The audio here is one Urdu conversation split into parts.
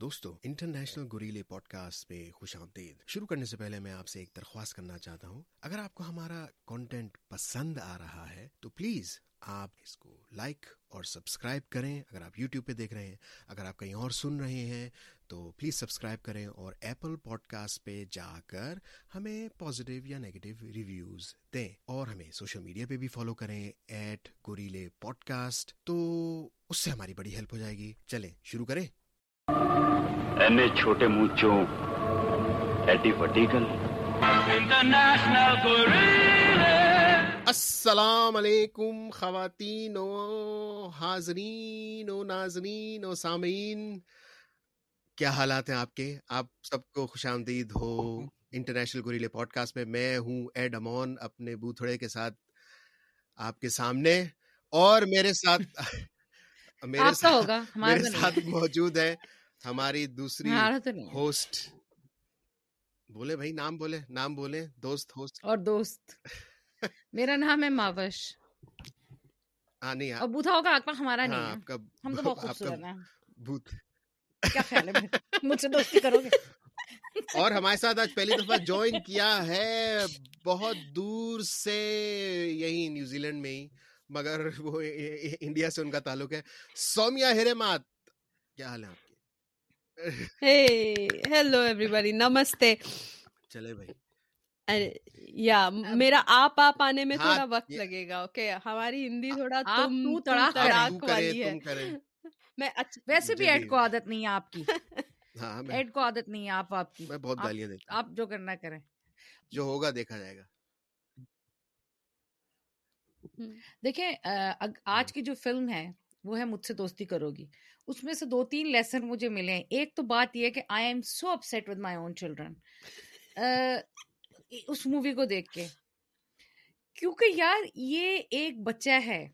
دوستو انٹرنیشنل گوریلے پوڈ کاسٹ پہ خوش آمدید۔ شروع کرنے سے پہلے میں آپ سے ایک درخواست کرنا چاہتا ہوں۔ اگر آپ کو ہمارا کانٹینٹ پسند آ رہا ہے، تو پلیز آپ اس کو لائک اور سبسکرائب کریں۔ اگر آپ یوٹیوب پہ دیکھ رہے ہیں، اگر آپ کہیں اور سن رہے ہیں، تو پلیز سبسکرائب کریں اور ایپل پوڈ کاسٹ پہ جا کر ہمیں پازیٹیو یا نیگیٹو ریویوز دیں۔ اور ہمیں سوشل میڈیا پہ بھی فالو کریں ایٹ گوریلے پوڈ کاسٹ تو اس سے ہماری بڑی ہیلپ ہو جائے گی۔ چلیں، شروع کریں۔ اینے چھوٹے مونچوں ایڈی وڈی گل السلام علیکم خواتین و حاضرین و ناظرین و سامعین کیا حالات ہیں آپ کے آپ سب کو خوش آمدید ہو انٹرنیشنل گوریلے پوڈ کاسٹ میں میں ہوں ایڈ امون اپنے بوتھڑے کے ساتھ آپ کے سامنے اور میرے ساتھ میرے ساتھ میرے ساتھ موجود ہے ہماری دوسری ہوسٹ۔ بولے بھائی نام بولے نام بولے دوست ہوسٹ۔ اور دوست۔ میرا نام ہے ماوش۔ ہاں نہیں اور بوتھا ہوگا آپ کا ہمارا نہیں ہاں آپ کا ہم تو بہت خوبصورت ہیں۔ بوت کیا خیال ہے مجھ سے دوستی کرو گے؟ اور ہمارے ساتھ آج پہلی دفعہ جوائن کیا ہے۔ بہت دور سے یہی نیوزی لینڈ میں ہی مگر وہ انڈیا سے ان کا تعلق ہے۔ سومیا ہیرے کیا حال ہے آپ؟ ہیلو ایوری بڑی نمستے چلے بھائی یا میرا آپ آپ آنے میں تھوڑا وقت لگے گا اوکے ہماری ہندی تھوڑا تم تڑاک والی ہے میں ویسے بھی ایڈ کو عادت نہیں ہے آپ کی ایڈ کو عادت نہیں ہے آپ آپ کی میں بہت گالیاں دیتا آپ جو کرنا کریں جو ہوگا دیکھا جائے گا دیکھیں آج کی جو فلم ہے وہ ہے مجھ سے دوستی کرو گی اس میں سے دو تین لیسن مجھے ملے ہیں۔ ایک تو بات یہ کہ I am so upset with my own children us movie کو دیکھ کے۔ کیونکہ یار یہ ایک بچہ ہے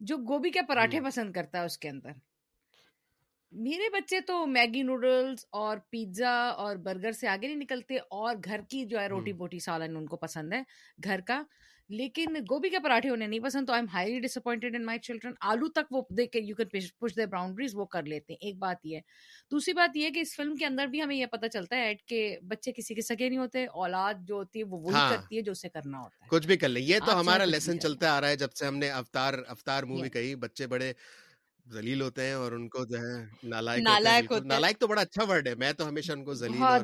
جو گوبھی کے پراٹھے پسند کرتا ہے اس کے اندر۔ میرے بچے تو میگی نوڈلس اور پیزا اور برگر سے آگے نہیں نکلتے اور گھر کی جو ہے روٹی بوٹی سالن ان کو پسند ہے گھر کا۔ لیکن گوبھی کے پراٹھے انہیں نہیں پسند تو I am highly disappointed in my children آلو تک وہ دیکھ کے you can push the boundaries وہ کر لیتے ہیں۔ ایک بات یہ دوسری بات یہ کہ اس فلم کے اندر بھی ہمیں یہ پتا چلتا ہے ایڈ کہ بچے کسی کے سگے نہیں ہوتے اولاد جو ہوتی ہے وہ وہی ہاں۔ کرتی ہے جو اسے کرنا ہوتا ہے۔ کچھ بھی کر لیں یہ تو ہمارا لیسن چلتا آ رہا ہے۔ جب سے ہم نے افطار افطار مووی کہی بچے بڑے ذلیل ہوتے ہیں اور ان کو جو ہے نالائک نالائک تو بڑا اچھا ورڈ ہے۔ میں تو ہمیشہ ان کو ذلیل اور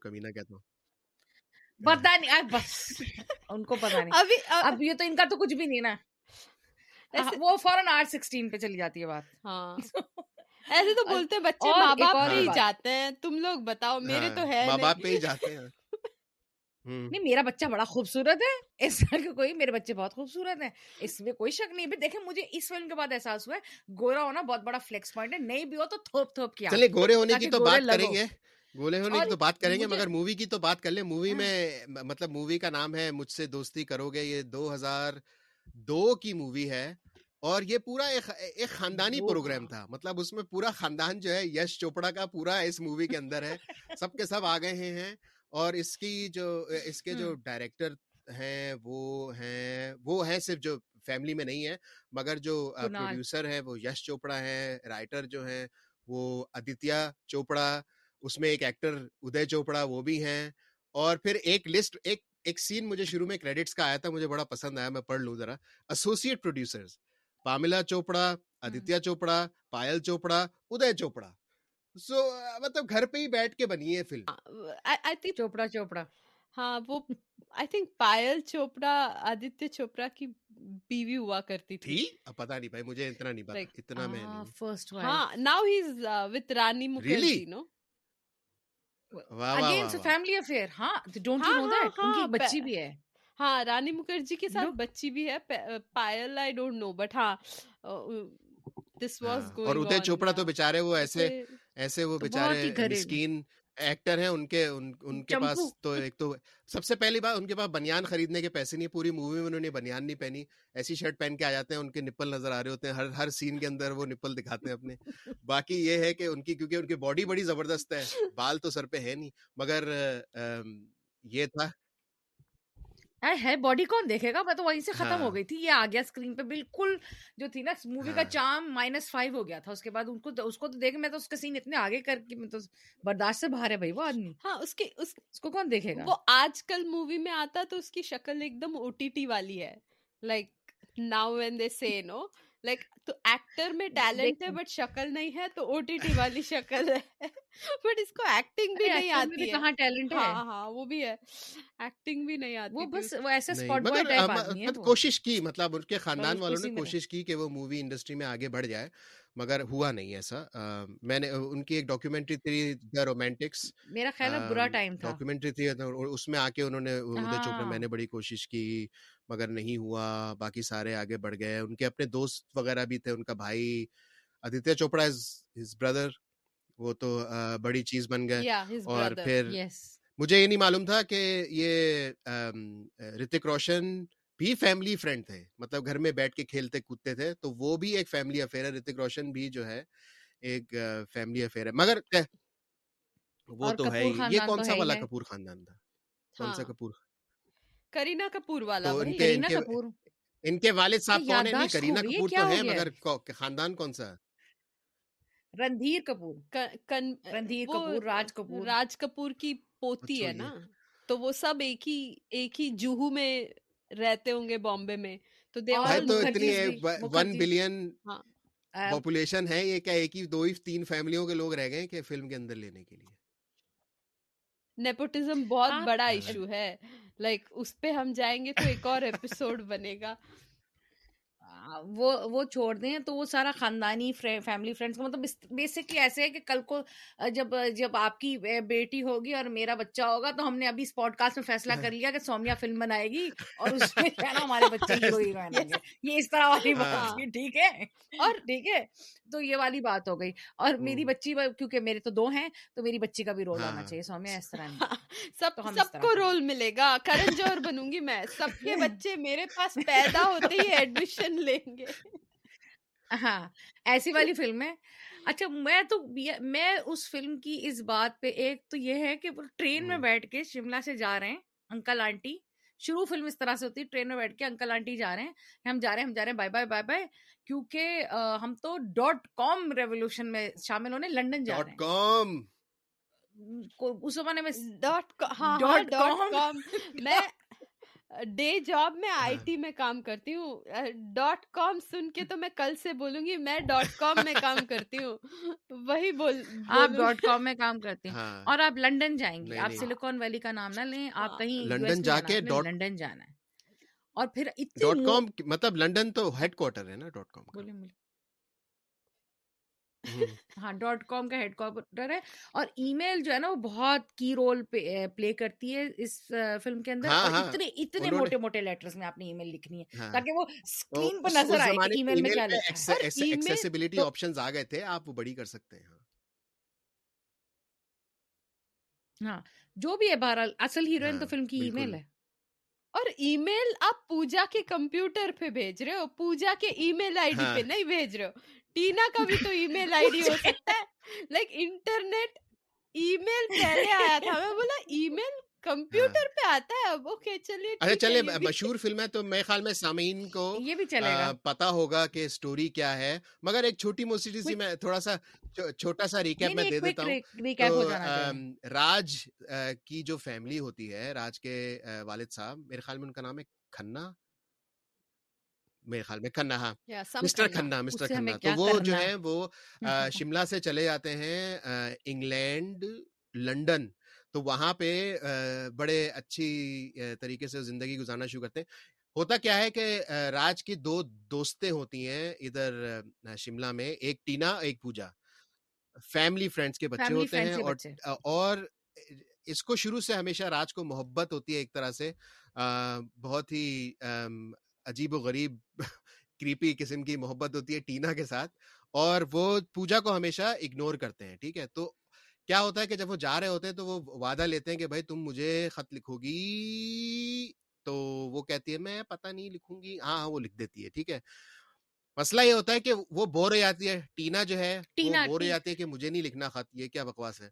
کمینہ کہتا ہوں۔ پتا نہیں بس۔ ان کو پتا نہیں۔ ابھی اب یہ تو ان کا تو کچھ بھی نہیں نا۔ وہ فوراً آٹھ سکسٹین پہ چلی جاتی ہے بات۔ ہاں۔ ایسے تو بولتے بچے ماں باپ پہ ہی جاتے ہیں۔ تم لوگ بتاؤ میرے تو ہے ماں باپ پہ ہی جاتے ہیں۔ نہیں میرا بچہ بڑا خوبصورت ہے۔ اس طرح کے کوئی میرے بچے بہت خوبصورت ہیں۔ اس میں کوئی شک نہیں۔ ہے دیکھیں مجھے اس فلم کے بعد احساس ہوا ہے گورا ہونا بہت بڑا فلیکس پوائنٹ ہے۔ نہیں بھی ہو تو تھوپ تھوپ کیا۔ چلے گورے ہونے کی تو بات کریں گے۔ گولے ہونے کی تو بات کریں گے مگر مووی کی تو بات کر لیں۔ مووی میں مطلب مووی کا نام ہے مجھ سے دوستی کرو گے یہ دو ہزار دو کی مووی ہے۔ اور یہ پورا ایک خاندانی پروگرام تھا۔ مطلب اس میں پورا خاندان جو ہے یش چوپڑا کا پورا اس مووی کے اندر ہے۔ سب کے سب آ گئے ہیں۔ اور اس کی جو اس کے جو ڈائریکٹر ہیں وہ ہیں وہ ہیں صرف جو فیملی میں نہیں ہے مگر جو پروڈیوسر ہے وہ یش چوپڑا ہے رائٹر جو ہے وہ ادتیہ چوپڑا اس میں ایک ایکٹر ادے چوپڑا وہ بھی ہیں اور پھر ایک لسٹ ایک ایک سین مجھے شروع میں کریڈٹس کا آیا تھا مجھے بڑا پسند آیا میں پڑھ لوں ذرا۔ Associate producers Pamela Chopra Aditya Chopra Payal Chopra Uday Chopra. So مطلب گھر پہ ہی بیٹھ کے بنی ہے فلم۔ چوپڑا چوپڑا۔ ہاں وہ آئی تھنک پائل چوپڑا آدتیہ چوپڑا کی بیوی ہوا کرتی تھی۔ پتا نہیں بھائی مجھے اتنا نہیں اتنا میں فرسٹ ہاں now he is with Rani Mukherjee نو؟ ہاں رانی مکھرجی کے ساتھ بچی بھی ہے Payal I don't know but ہاں دس واز اور ادے چوپڑا تو بےچارے وہ ایسے ایسے وہ بےچارے مسکین ایکٹر ہیں ان کے ان کے پاس تو ایک تو سب سے پہلی بات ان کے پاس بنیان خریدنے کے پیسے نہیں پوری مووی میں انہوں نے بنیان نہیں پہنی ایسی شرٹ پہن کے آ جاتے ہیں ان کے نپل نظر آ رہے ہوتے ہیں ہر ہر سین کے اندر وہ نپل دکھاتے ہیں اپنے باقی یہ ہے کہ ان کی کیونکہ ان کی باڈی بڑی زبردست ہے بال تو سر پہ ہے نہیں مگر یہ تھا ہے باڈی کون دیکھے گا؟ میں تو وہیں سے ختم ہو ہاں۔ گئی تھی یہ آ گیا اسکرین پہ۔ بالکل جو تھی نا مووی کا چام مائنس فائیو ہو گیا تھا۔ اس کے بعد ان کو اس کو تو دیکھ میں تو اس کا سین اتنے آگے کر کے میں تو برداشت سے باہر ہے بھائی وہ آدمی۔ ہاں اس کے اس کو کون دیکھے گا؟ وہ آج کل مووی میں آتا تو اس کی شکل ایک دم او ٹی ٹی والی ہے۔ Like now when they say no like تو ایکٹر میں ٹیلنٹ ہے بٹ شکل نہیں ہے تو او ٹی ٹی والی شکل ہے۔ بٹ اس کو ایکٹنگ بھی نہیں آتی ہے کہاں ٹیلنٹ ہے ہاں ہاں وہ بھی ہے ایکٹنگ بھی نہیں آتی وہ بس وہ ایسے سپاٹ بوائے ٹائپ آدمی ہے کوشش کی مطلب ان کے خاندان والوں نے کوشش کی کہ وہ مووی انڈسٹری میں آگے بڑھ جائے مگر ہوا نہیں ایسا میں نے ان کی ایک ڈاکیومنٹری تھی دا رومانٹکس میرا خیال ہے برا ٹائم تھا ڈاکیومنٹری تھی اس میں آ کے انہوں نے ادے چوپڑا میں نے بڑی کوشش کی مگر نہیں ہوا باقی سارے آگے بڑھ گئے ان کے اپنے دوست وغیرہ بھی تھے ان کا بھائی آدتیہ چوپڑا ہز بردر وہ تو بڑی چیز بن گئے اور پھر مجھے یہ نہیں معلوم تھا کہ یہ رتک روشن بھی فیملی فرینڈ تھے مطلب گھر میں بیٹھ کے کھیلتے کودتے تھے تو وہ بھی ایک فیملی افیئر ہے رتک روشن بھی جو ہے ایک فیملی افیئر ہے۔ مگر وہ تو ہے یہ کون سا والا کپور خاندان تھا؟ کون سا ہاں۔ کپور؟ کرینا کپور والا ان کے والد صاحب کون نہیں کرینا کپور تو ہے مگر خاندان کون سا رندھیر کپور۔ رندھیر کپور راج کپور۔ راج کپور کی پوتی ہے نا۔ تو وہ سب ایک ہی ایک ہی جوہو میں رہتے ہوں گے بامبے میں۔ تو اتنی ون بلین پاپولیشن ہے یہ کیا ایک ہی دو ہی تین فیملیوں کے لوگ رہ گئے کہ فلم کے اندر لینے کے لیے؟ نیپوٹزم بہت بڑا ایشو ہے۔ لائک اس پہ ہم جائیں گے تو ایک اور ایپیسوڈ بنے گا۔ وہ وہ چھوڑ دیں تو وہ سارا خاندانی فیملی فرینڈس مطلب بیسکلی ایسے ہے کہ کل کو جب جب آپ کی بیٹی ہوگی اور میرا بچہ ہوگا تو ہم نے ابھی اس پوڈ کاسٹ میں فیصلہ کر لیا کہ سومیا فلم بنائے گی اور اس میں نا ہمارے بچے ہیرو ہیروئن یہ اس طرح والی بات ہاں۔ ٹھیک ہے؟ اور ٹھیک ہے؟ تو یہ والی بات ہو گئی۔ اور میری بچی کیونکہ میرے تو دو ہیں تو میری بچی کا بھی رول آنا ہاں۔ چاہیے سومیا اس طرح سب سب کو رول ملے گا۔ کرن جوہر بنوں گی میں۔ سب کے بچے میرے پاس پیدا ہوتے ہی ایڈمیشن لیں گے۔ ہاں ایسی والی فلم ہے۔ اچھا میں تو میں اس فلم کی اس بات پہ ایک تو یہ ہے کہ ٹرین میں بیٹھ کے شملہ سے جا رہے ہیں انکل آنٹی شروع فلم اس طرح سے ہوتی ہے ٹرین میں بیٹھ کے انکل آنٹی جا رہے ہیں ہم جا رہے ہیں ہم جا رہے ہیں بائی بائی بائی بائی کیونکہ ہم تو ڈاٹ کام ریولیوشن میں شامل ہونے لنڈن جا رہے ہیں۔ اس زمانے میں ڈاٹ ڈاٹ کام میں ڈے جاب میں آئی ٹی میں کام کرتی ہوں۔ ڈاٹ کام سن کے تو میں کل سے بولوں گی میں ڈاٹ کام میں کام کرتی ہوں۔ وہی بول آپ ڈاٹ کام میں کام کرتے ہیں۔ ہاں۔ اور آپ لنڈن جائیں گے آپ سلیکون ویلی کا نام نہ لیں آپ ہاں۔ کہیں لنڈن جا کے لنڈن جانا ہے۔ اور پھر ڈاٹ کام مطلب لنڈن تو ہیڈ کوارٹر ہے نا ڈاٹ کام بولے ہاں ڈاٹ کام کا ہیڈ کوارٹر ہے۔ اور ای میل جو ہے نا وہ بہت کی رول پلے کرتی ہے اس فلم کے اندر۔ ہاں، ہاں۔ اتنے اتنے موٹے موٹے لیٹرز میں آپ نے ای میل لکھنی ہے ہاں۔ تاکہ وہ اسکرین پر نظر آئے ای میل میں کیا لکھا ہے۔ ایکسیسیبلٹی آپشنز آ گئے تھے آپ وہ بڑی کر سکتے ہیں۔ ہاں۔ جو بھی ہے بہرحال اصل ہیروئن تو فلم کی ای میل ہے۔ اور ای میل آپ پوجا کے کمپیوٹر پہ بھیج رہے ہو پوجا کے ای میل آئی ڈی پہ نہیں بھیج رہے ہو۔ ٹینا کا بھی تو ای میل آئی ڈی ہو سکتا ہے لائک انٹرنیٹ ای میل پہلے آیا تھا میں بولا ای میل کمپیوٹر پہ آتا ہے اب اوکے چلیے اچھا چلے مشہور فلم ہے تو میرے خیال میں سامعین کو یہ بھی چلے گا پتا ہوگا کہ سٹوری کیا ہے مگر ایک چھوٹی موسیقی سی میں تھوڑا سا چھوٹا سا ریکیپ میں دے دیتا ہوں راج کی جو فیملی ہوتی ہے راج کے والد صاحب میرے خیال میں ان کا نام ہے کھنا میرے خیال میں کھنا ہاں۔ Mr Khanna Mr Khanna. تو وہ جو ہے؟ وہ شملہ سے چلے جاتے ہیں انگلینڈ لنڈن۔ تو وہاں پہ بڑے اچھی طریقے سے زندگی گزارنا شروع کرتے ہیں۔ ہوتا کیا ہے کہ راج کی دو دوستیں ہوتی ہیں ادھر شملہ میں ایک ٹینا ایک پوجا۔ فیملی فرینڈس کے بچے ہوتے ہیں اور اس کو شروع سے ہمیشہ راج کو محبت ہوتی ہے ایک طرح سے۔ بہت ہی عجیب و غریب کریپی قسم کی محبت ہوتی ہے ٹینا کے ساتھ اور وہ پوجا کو ہمیشہ اگنور کرتے ہیں ٹھیک ہے؟ تو کیا ہوتا ہے کہ جب وہ جا رہے ہوتے ہیں تو وہ وعدہ لیتے ہیں کہ بھائی تم مجھے خط لکھو گی؟ تو وہ کہتی ہے میں پتہ نہیں لکھوں گی۔ ہاں ہاں وہ لکھ دیتی ہے ٹھیک ہے؟ مسئلہ یہ ہوتا ہے کہ وہ بور ہو جاتی ہے۔ ٹینا جو ہے بور ہو جاتی ہے کہ مجھے نہیں لکھنا خط یہ کیا بکواس ہے؟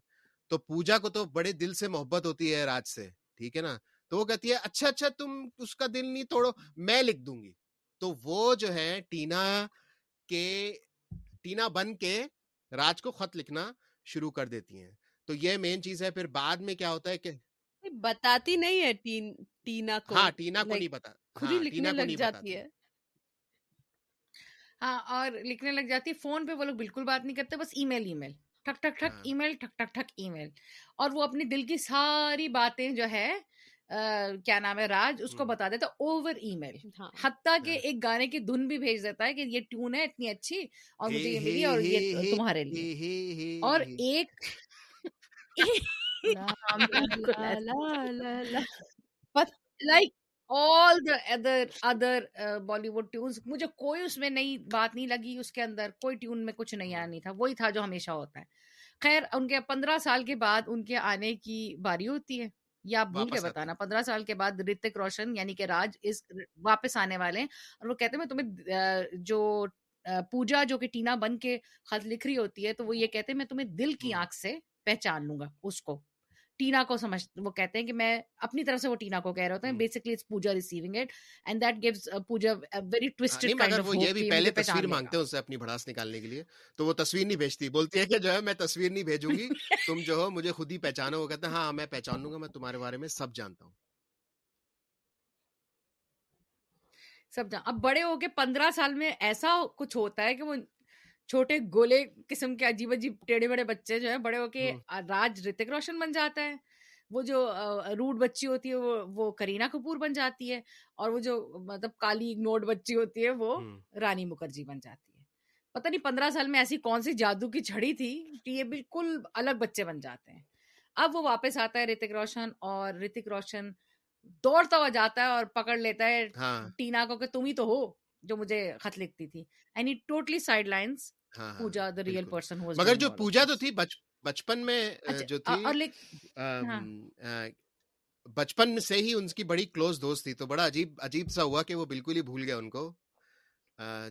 تو پوجا کو تو بڑے دل سے محبت ہوتی ہے راج سے ٹھیک ہے نا؟ تو وہ کہتی ہے اچھا اچھا تم اس کا دل نہیں توڑو میں لکھ دوں گی۔ تو وہ جو ہے ٹینا کے ٹینا بن کے راج کو خط لکھنا شروع کر دیتی ہیں۔ تو یہ مین چیز ہے۔ پھر بعد میں کیا ہوتا ہے کہ بتاتی نہیں ہے ٹینا کو۔ ہاں ٹینا کو نہیں بتا خود ہی لکھنے لگ جاتی ہے۔ ہاں اور لکھنے لگ جاتی ہے۔ فون پہ وہ لوگ بالکل بات نہیں کرتے بس ای میل ای میل۔ ٹھک ٹھک ٹھک ای میل ٹھک ٹھک ٹھک ای میل۔ اور وہ اپنی دل کی ساری باتیں جو ہے کیا نام ہے راج اس کو بتا دیتا اوور ای میل حتیٰ کہ ایک گانے کی دھن بھی بھیج دیتا ہے کہ یہ ٹیون ہے اتنی اچھی اور مجھے یہ ملی اور یہ تمہارے لیے۔ اور ایک like all the other other Bollywood tunes مجھے کوئی اس میں نئی بات نہیں لگی اس کے اندر کوئی ٹیون میں کچھ نہیں آنی تھا وہی تھا جو ہمیشہ ہوتا ہے۔ خیر ان کے پندرہ سال کے بعد ان کے آنے کی باری ہوتی ہے۔ یا آپ بھول کے بتانا پندرہ سال کے بعد رتک روشن یعنی کہ راج اس واپس آنے والے ہیں اور وہ کہتے ہیں میں تمہیں جو پوجا جو کہ ٹینا بن کے خط لکھ رہی ہوتی ہے تو وہ یہ کہتے ہیں میں تمہیں دل کی آنکھ سے پہچان لوں گا اس کو۔ ٹینا کو سمجھ وہ کہتے ہیں کہ میں اپنی طرف سے وہ ٹینا کو کہہ رہے ہوتے ہیں basically it's Pooja receiving it and that gives Pooja very twisted kind of وہ یہ بھی پہلے تصویر مانگتے ہیں اس سے اپنی بھڑاس نکالنے کے لیے تو وہ تصویر نہیں بھیجتی بولتی ہے کہ جو ہے میں تصویر نہیں بھیجوں گی تم جو ہو مجھے خود ہی پہچانو وہ کہتے ہیں ہاں میں پہچان لوں گا میں تمہارے بارے میں سب جانتا ہوں۔ سب جان اب بڑے ہو کے پندرہ سال میں ایسا کچھ ہوتا ہے کہ وہ چھوٹے گولے قسم کے عجیب عجیب ٹیڑے بڑے بچے جو ہیں بڑے ہو کے راج رتک روشن بن جاتا ہے۔ وہ جو روڈ بچی ہوتی ہے وہ وہ کرینا کپور بن جاتی ہے اور وہ جو مطلب کالی نوٹ بچی ہوتی ہے وہ رانی مکھرجی بن جاتی ہے۔ پتہ نہیں پندرہ سال میں ایسی کون سی جادو کی چھڑی تھی کہ یہ بالکل الگ بچے بن جاتے ہیں۔ اب وہ واپس آتا ہے رتک روشن اور رتک روشن دوڑتا ہوا جاتا ہے اور پکڑ لیتا ہے ہاں۔ ٹینا کو کہ تم ہی تو ہو جو مجھے خط لکھتی تھی۔ Any totally side lines Puja the real person مگر جو پوجا تو تھی بچپن میں اچھا، جو تھی ہاں۔ بچپن سے ہی ان کی بڑی کلوز دوست تھی تو بڑا عجیب عجیب سا ہوا کہ وہ بالکل ہی بھول گیا ان کو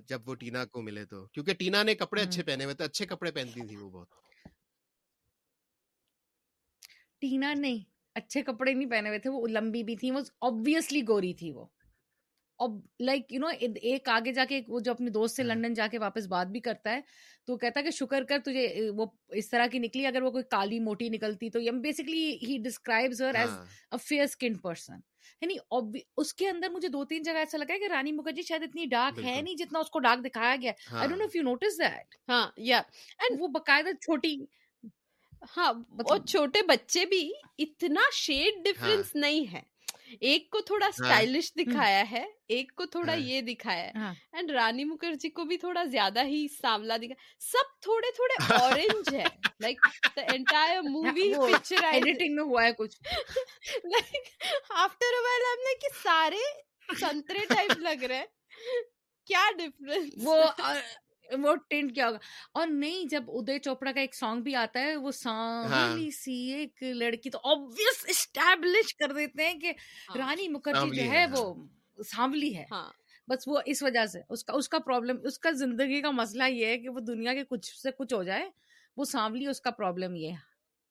جب وہ ٹینا کو ملے تو۔ کیونکہ ٹینا نے کپڑے اچھے پہنے ہوئے تھے اچھے کپڑے پہنتی تھی وہ بہت۔ ٹینا نہیں اچھے کپڑے نہیں پہنے ہوئے تھے وہ لمبی بھی تھی وہ آبویسلی گوری تھی وہ۔ لائک یو نو ایک آگے جا کے وہ جو اپنے دوست سے لنڈن ہاں۔ جا کے واپس بات بھی کرتا ہے تو کہتا ہے کہ شکر کر تجھے وہ اس طرح کی نکلی اگر وہ کوئی کالی موٹی نکلتی تو basically he describes her as a fair skin person یعنی اس کے اندر مجھے دو تین جگہ ایسا لگا ہے کہ رانی مکھرجی شاید اتنی ڈارک ہے نہیں جتنا اس کو ڈارک دکھایا گیا۔ I don't know if you notice that ہاں یا اینڈ وہ باقاعدہ چھوٹی ہاں اور چھوٹے بچے بھی اتنا شیڈ ڈفرنس نہیں ہے۔ ایک کو تھوڑا اسٹائلش۔ دکھایا ہے ایک کو تھوڑا۔ یہ دکھایا ہے اینڈ رانی مکھرجی کو بھی تھوڑا زیادہ ہی ساملا دکھا سب تھوڑے تھوڑے اورنج ہے like the entire movie picture editing میں ہوا ہے کچھ لائک آفٹر وائل ہم نے کہ سارے سنترے ٹائپ لگ رہے کیا ڈفرنس وہ وہ ٹینٹ کیا ہوگا۔ اور نہیں جب ادے چوپڑا کا ایک سانگ بھی آتا ہے وہ سانگلی سی ایک لڑکی تو آبویس اسٹیبلش کر دیتے ہیں کہ ہاں۔ رانی مکھرجی جو ہے وہ سانولی ہے۔ ہاں۔ بس وہ اس وجہ سے اس کا اس کا پرابلم اس کا زندگی کا مسئلہ یہ ہے کہ وہ دنیا کے کچھ سے کچھ ہو جائے وہ سانولی اس کا پرابلم یہ ہے۔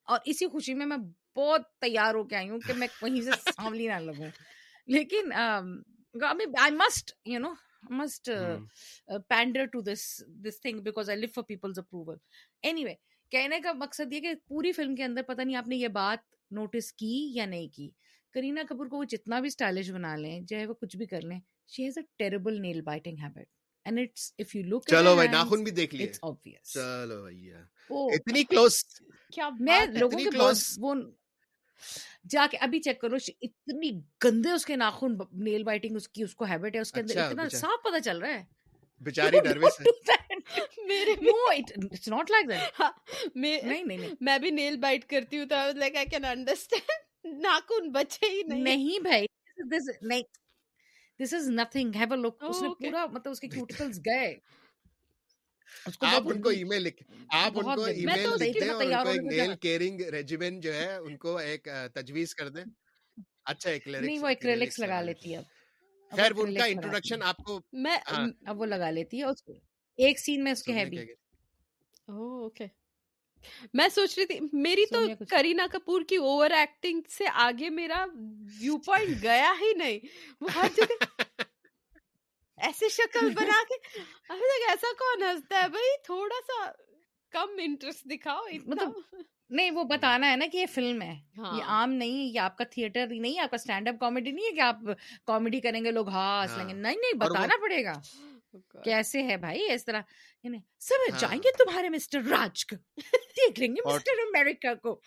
اور اسی خوشی میں میں بہت تیار ہو کے آئی ہوں کہ میں کہیں سے سانولی نہ لگوں۔ لیکن I must you know must mm. uh, pander to this this thing because I live for people's approval. Anyway, کہنے کا مقصد یہ کہ پوری فلم کے اندر پتہ نہیں آپ نے یہ بات نوٹس کی یا نہیں کی کرینہ کپور کو وہ جتنا بھی اسٹائلش بنا لیں چاہے وہ کچھ بھی کر لیں she has a terrible nail biting habit and it's if you look چلو بھائی ناخن بھی دیکھ لیے اٹس obvious. چلو بھیا اتنی کلوز کیا میں لوگوں کے وہ جا کے ابھی چیک کرو اتنی گندے اس کے ناخن نیل بائٹنگ اس کی اس کو ہیبٹ ہے اس کے اندر اچھا، اتنا صاف پتہ چل رہا ہے۔ بیچاری نروس میں بھی نیل بائٹ کرتی ہوں تو لائک آئی کین انڈرسٹینڈ ناخن بچے ہی نہیں۔ نہیں بھائی نہیں۔ دس از نتھنگ ہیو اے لک اس نے پورا مطلب اس کے کیوٹیکلز گئے۔ آپ ان کو ای میل لکھ آپ ان کو ای میل لکھ دیں اور ان کو ایک نیل کیئرنگ ریجیمنٹ جو ہے ان کو ایک تجویز کر دیں۔ اچھا ایک نہیں وہ ایکریلکس لگا لیتی ہے خیر وہ ان کا انٹروڈکشن آپ کو میں اب وہ لگا لیتی ہے ایک سین میں اس کے ہے بھی۔ اوکے۔ میں سوچ رہی تھی میری تو کرینا کپور کی اوور ایکٹنگ سے آگے میرا ویو پوائنٹ گیا ہی نہیں۔ وہ ہر جگہ ایسے شکل بنا کے۔ ابھی تک ایسا کون ہنستا ہے؟ بھائی تھوڑا سا کم انٹرسٹ دکھاؤ مطلب نہیں وہ بتانا ہے نا کہ یہ فلم ہے۔ یہ عام نہیں یہ آپ کا تھیٹر نہیں آپ کا اسٹینڈ اپ کامیڈی نہیں ہے کہ آپ کامیڈی کریں گے لوگ ہاں لیں گے۔ نہیں نہیں بتانا پڑے گا۔ کیسے ہے بھائی اس طرح؟ یعنی سمجھ ہاں۔ جائیں گے تمہارے مسٹر راج کو۔ دیکھ لیں گے مسٹر امریکہ کو۔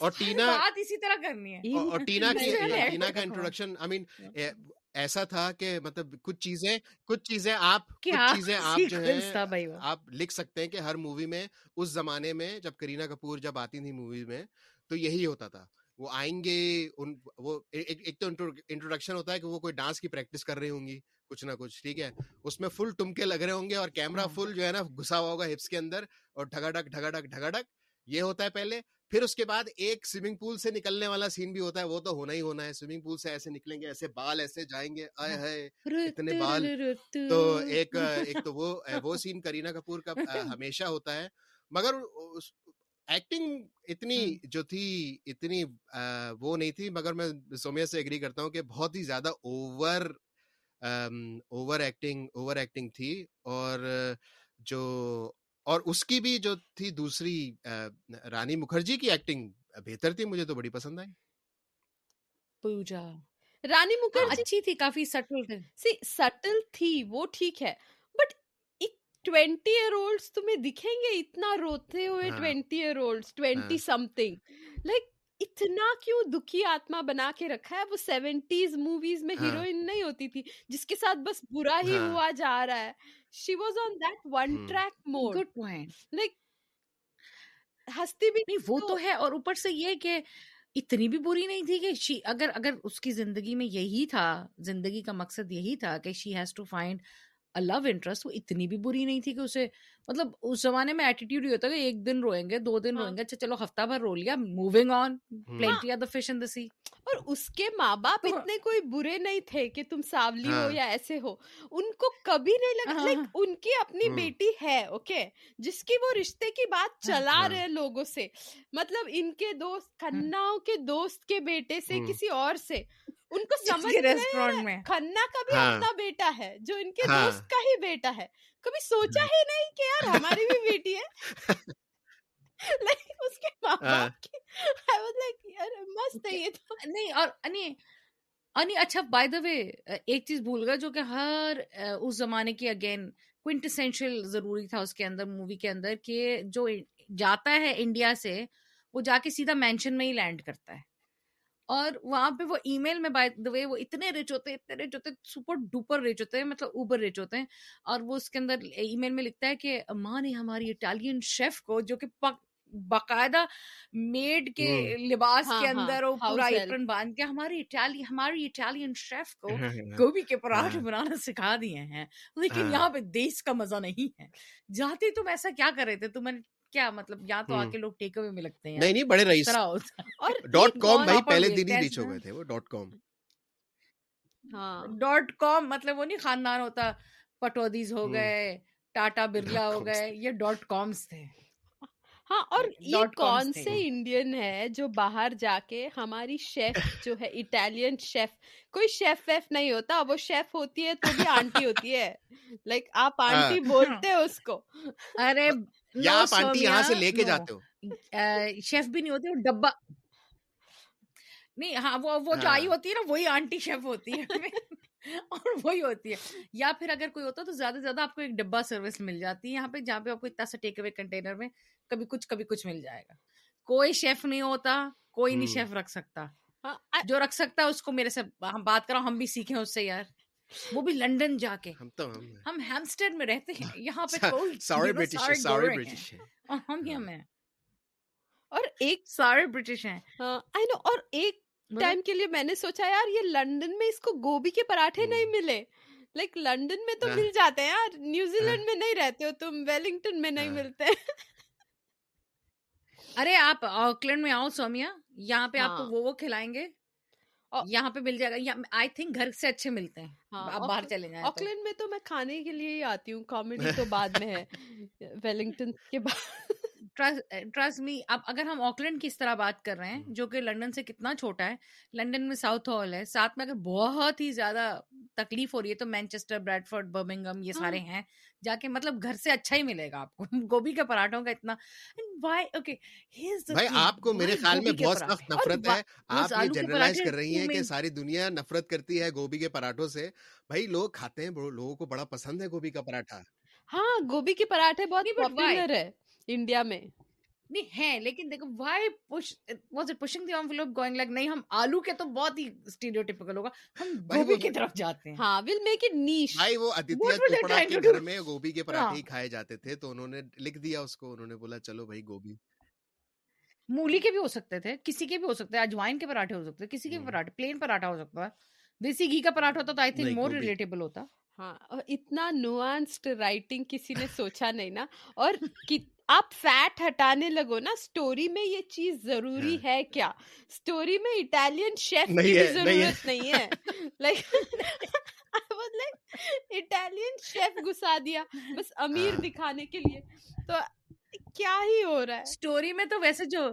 اور ٹینا بات اسی طرح کرنی ہے۔ اور ٹینا کی ٹینا کا انٹروڈکشن آئی مین ایسا تھا کہ مطلب کچھ چیزیں کچھ چیزیں آپ کچھ چیزیں آپ جو ہے آپ لکھ سکتے ہیں کہ ہر مووی میں اس زمانے میں جب کرینا کپور جب آتی تھی مووی میں تو یہی ہوتا تھا۔ وہ آئیں گے ان وہ ایک تو انٹروڈکشن ہوتا ہے کہ وہ کوئی ڈانس کی پریکٹس کر رہی ہوں گی کچھ نہ کچھ ٹھیک ہے؟ اس میں فل ٹمکے لگ رہے ہوں گے اور کیمرا فل جو ہے نا گھسا ہوا ہوگا ہپس کے اندر اور ڈھگا ڈھک ڈھگا ڈھک ڈھگا ڈھک یہ ہوتا ہے پہلے۔ پھر اس کے بعد ایک سوئمنگ پول سے نکلنے والا سین بھی ہوتا ہے وہ تو ہونا ہی ہونا ہے۔ سوئمنگ پول سے ایسے نکلیں گے ایسے بال ایسے جائیں گے۔ آئے ہے اتنے بال۔ تو ایک ایک تو وہ وہ سین کرینا کپور کا ہمیشہ ہوتا ہے۔ مگر ایکٹنگ اتنی جو تھی اتنی وہ نہیں تھی۔ مگر میں سومیا سے اگری کرتا ہوں کہ بہت ہی زیادہ over over acting over acting تھی۔ اور جو اور اس کی بھی جو تھی دوسری رانی مکھرجی کی ایکٹنگ بہتر تھی مجھے تو بڑی پسند آئی۔ پوجا۔ رانی مکھرجی اچھی تھی کافی سٹل تھی سٹل تھی وہ ٹھیک ہے بٹ ٹوینٹی ایئر اولڈ تمہیں دکھیں گے اتنا روتے ہوئے twenty year old twenty something like اتنا کیوں دکھی آتما بنا کے رکھا ہے؟ وہ سیونٹیز موویز میں ہیروئن نہیں ہوتی تھی جس کے ساتھ بس برا ہی ہوا جا رہا ہے۔ She was on that one track mode good point like ہستی بھی نہیں وہ تو ہے اور اوپر سے یہ کہ اتنی بھی بری نہیں تھی کہ شی اگر اگر اس کی زندگی میں یہی تھا زندگی کا مقصد یہی تھا کہ she has to find love interest وہ اتنی بھی بری نہیں تھی کہ اسے مطلب اس زمانے میں ایٹیٹیوڈ یہ ہوتا ہے ایک دن روئیں گے دو دن روئیں گے اچھا چلو ہفتہ بھر رو لیا moving on plenty of the fish in the sea اور اس کے ماں باپ اتنے کوئی برے نہیں تھے کہ تم ساولی ہو یا ایسے ہو۔ ان کو کبھی نہیں لگا لائک ان کی اپنی بیٹی ہے اوکے جس کی وہ رشتے کی بات چلا رہے لوگوں سے۔ مطلب ان کے دوست کھناؤں کے دوست کے بیٹے سے کسی اور سے۔ ان کو سمجھ ریسٹورینٹ میں۔ کھنا کا بھی ہاں۔ اپنا بیٹا ہے جو ان کے ہاں۔ دوست کا ہی بیٹا ہے۔ کبھی سوچا ہی نہیں کہ یار ہماری بھی بیٹی ہے اس کے ماں۔ باپ کی مست ہے یہ تو نہیں اور اچھا بائی دا وے ایک چیز بھول گیا جو کہ ہر اس زمانے کی اگین کوئنٹسینشل ضروری تھا اس کے اندر مووی کے اندر کہ جو جاتا ہے انڈیا سے وہ جا کے سیدھا مینشن میں ہی لینڈ کرتا ہے اور وہاں پہ وہ ای میل میں بائی دا وے وہ اتنے ریچ ہوتے ہیں اتنے ریچ ہوتے ہیں سپر ڈوپر ریچ ہوتے ہیں مطلب اوبر ریچ ہوتے ہیں۔ اور وہ اس کے اندر ای میل میں لکھتا ہے کہ ماں نے ہماری اٹالین شیف کو جو کہ باقاعدہ میڈ کے لباس کے اندر وہ پورا ایپرن باندھ کے ہماری اٹالی ہماری اٹالین شیف کو گوبھی کے پراٹھے بنانا سکھا دیے ہیں۔ لیکن یہاں پہ دیس کا مزہ نہیں ہے۔ جاتے تم ایسا کیا کر رہے تھے؟ تم کیا مطلب یہاں تو آ کے لوگ ٹیک اوے میں لگتے ہیں نہیں نہیں بڑے رئیس اور ڈاٹ کام بھائی پہلے دن ہی ریچ ہو گئے تھے وہ ڈاٹ کام ہاں ڈاٹ کام مطلب وہ نہیں خاندان ہوتا پٹودیز ہو گئے ٹاٹا برلا ہو گئے یہ ڈاٹ کامس تھے ہاں اور یہ کون سے انڈین ہے جو باہر جا کے ہماری شیف جو ہے اٹالین شیف کوئی شیف ویف نہیں ہوتا وہ شیف ہوتی ہے تو بھی آنٹی ہوتی ہے لائک آپ آنٹی بولتے ہو اس کو ارے یا آپ آنٹی یہاں سے لے کے جاتے ہو؟ شیف بھی نہیں ہوتی وہ ڈبا نہیں ہاں وہ وہ جو آئی ہاں۔ ہوتی ہے نا وہی آنٹی شیف ہوتی ہے۔ اور وہی ہوتی ہے۔ یا پھر اگر کوئی ہوتا تو زیادہ سے زیادہ آپ کو ایک ڈبا سروس مل جاتی ہے یہاں پہ جہاں پہ آپ کو اتنا سا ٹیک اوے کنٹینر میں کبھی کچھ کبھی کچھ مل جائے گا۔ کوئی شیف نہیں ہوتا کوئی نہیں شیف رکھ سکتا۔ ہاں، جو رکھ سکتا ہے اس کو میرے سے ہم بات کرو ہم بھی سیکھیں اس سے یار۔ وہ بھی لنڈن جا کے۔ ہم ہیمسٹر میں رہتے ہیں۔ یہاں پہ ہم ہی ہم ہیں۔ اور ایک سارے برٹش ہیں۔ آئی نو اور ایک ٹائم کے لیے میں نے سوچا یار یہ لنڈن میں اس کو گوبھی کے پراٹھے نہیں ملے۔ لائک لنڈن میں تو مل جاتے ہیں یار۔ نیوزی لینڈ میں نہیں رہتے ہو تم ویلنگٹن میں نہیں ملتے۔ ارے آپ آکلینڈ میں آؤ سومیا۔ یہاں پہ آپ کو وہ وہ کھلائیں گے۔ یہاں پہ مل جائے گا ہائی تھنک گھر سے اچھے ملتے ہیں آپ باہر چلے جائیں آکلینڈ میں تو میں کھانے کے لیے ہی آتی ہوں کامیڈی تو بعد میں ہے۔ ویلنگٹن کے بعد۔ ٹرسٹ می اب اگر ہم آکلینڈ کی اس طرح بات کر رہے ہیں جو کہ لنڈن سے کتنا چھوٹا ہے لنڈن میں ساؤتھ ہال ہے ساتھ میں اگر بہت ہی زیادہ تکلیف ہو رہی ہے تو مینچسٹر بریڈفورڈ برمنگم یہ سارے ہیں جا کے مطلب گھر سے اچھا ہی ملے گا آپ کو گوبھی کے پراٹھوں کا اتنا۔ بھائی آپ کو میرے خیال میں بہت سخت نفرت ہے۔ آپ یہ جنرلائز کر رہی ہیں کہ ساری دنیا نفرت کرتی ہے گوبھی کے پراٹھوں سے۔ بھائی لوگ کھاتے ہیں لوگوں کو بڑا پسند ہے گوبھی کا پراٹھا۔ ہاں گوبھی کے پراٹھے بہت پاپولر ہے۔ انڈیا میں۔ نہیں ہے لیکن دیکھو why push was it pushing the envelope going like نہیں ہم آلو کے تو بہت ہی ہوگا۔ ہم گوبھی کی طرف جاتے ہیں۔ ہاں ول میک اٹ نیش بھائی وہ ادتیہ چوپڑا کے گھر میں گوبھی کے پراٹھے کھائے جاتے تھے تو انہوں نے لکھ دیا اس کو انہوں نے بولا چلو بھائی گوبھی مولی کے بھی ہو سکتے تھے کسی کے بھی ہو سکتے ہیں اجوائن کے پراٹھے ہو سکتے کسی کے پراٹھے پلین پراٹھا ہو سکتا ہے دیسی گھی کا پراٹھا ہوتا تو آئی تھنک مور ریلیٹیبل ہوتا۔ ہاں اتنا نوانسڈ رائٹنگ کسی نے سوچا نہیں نا۔ اور آپ فیٹ ہٹانے لگو نا سٹوری میں یہ چیز ضروری ہے کیا؟ سٹوری میں اٹالین شیف کی بھی ضرورت نہیں ہے۔ لائک اٹالین شیف گھسا دیا بس امیر دکھانے کے لیے۔ تو کیا ہی ہو رہا ہے؟ سٹوری میں تو ویسے جو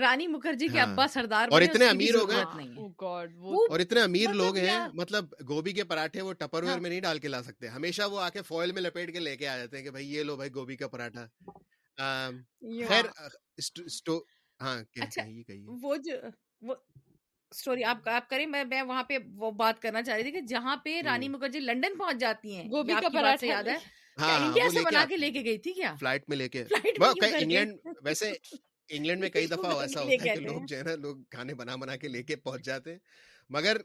رانی مکھرجی کے ابا سردار اور اتنے امیر ہو گئے۔ اور اتنے امیر لوگ ہیں مطلب گوبھی کے پراٹھے وہ ٹپر ویئر میں نہیں ڈال کے لا سکتے ہمیشہ وہ آ کے فوائل میں لپیٹ کے لے کے آ جاتے ہیں کہ بھائی یہ لو بھائی گوبھی کا پراٹھا۔ خیر ہاں اچھا وہ جو وہ سٹوری آپ آپ کریں میں میں وہاں پہ وہ بات کرنا چاہ رہی تھی کہ جہاں پہ رانی مکھرجی لنڈن پہنچ جاتی ہیں گوبھی کا پراٹھا یاد ہے؟ انڈیا سے بنا کے لے کے گئی تھی کیا؟ فلائٹ میں لے کے۔ انگلینڈ ویسے انگلینڈ میں کئی دفعہ ایسا ہوتا ہے کہ لوگ جو ہے نا لوگ کھانے بنا بنا کے لے کے پہنچ جاتے ہیں۔ مگر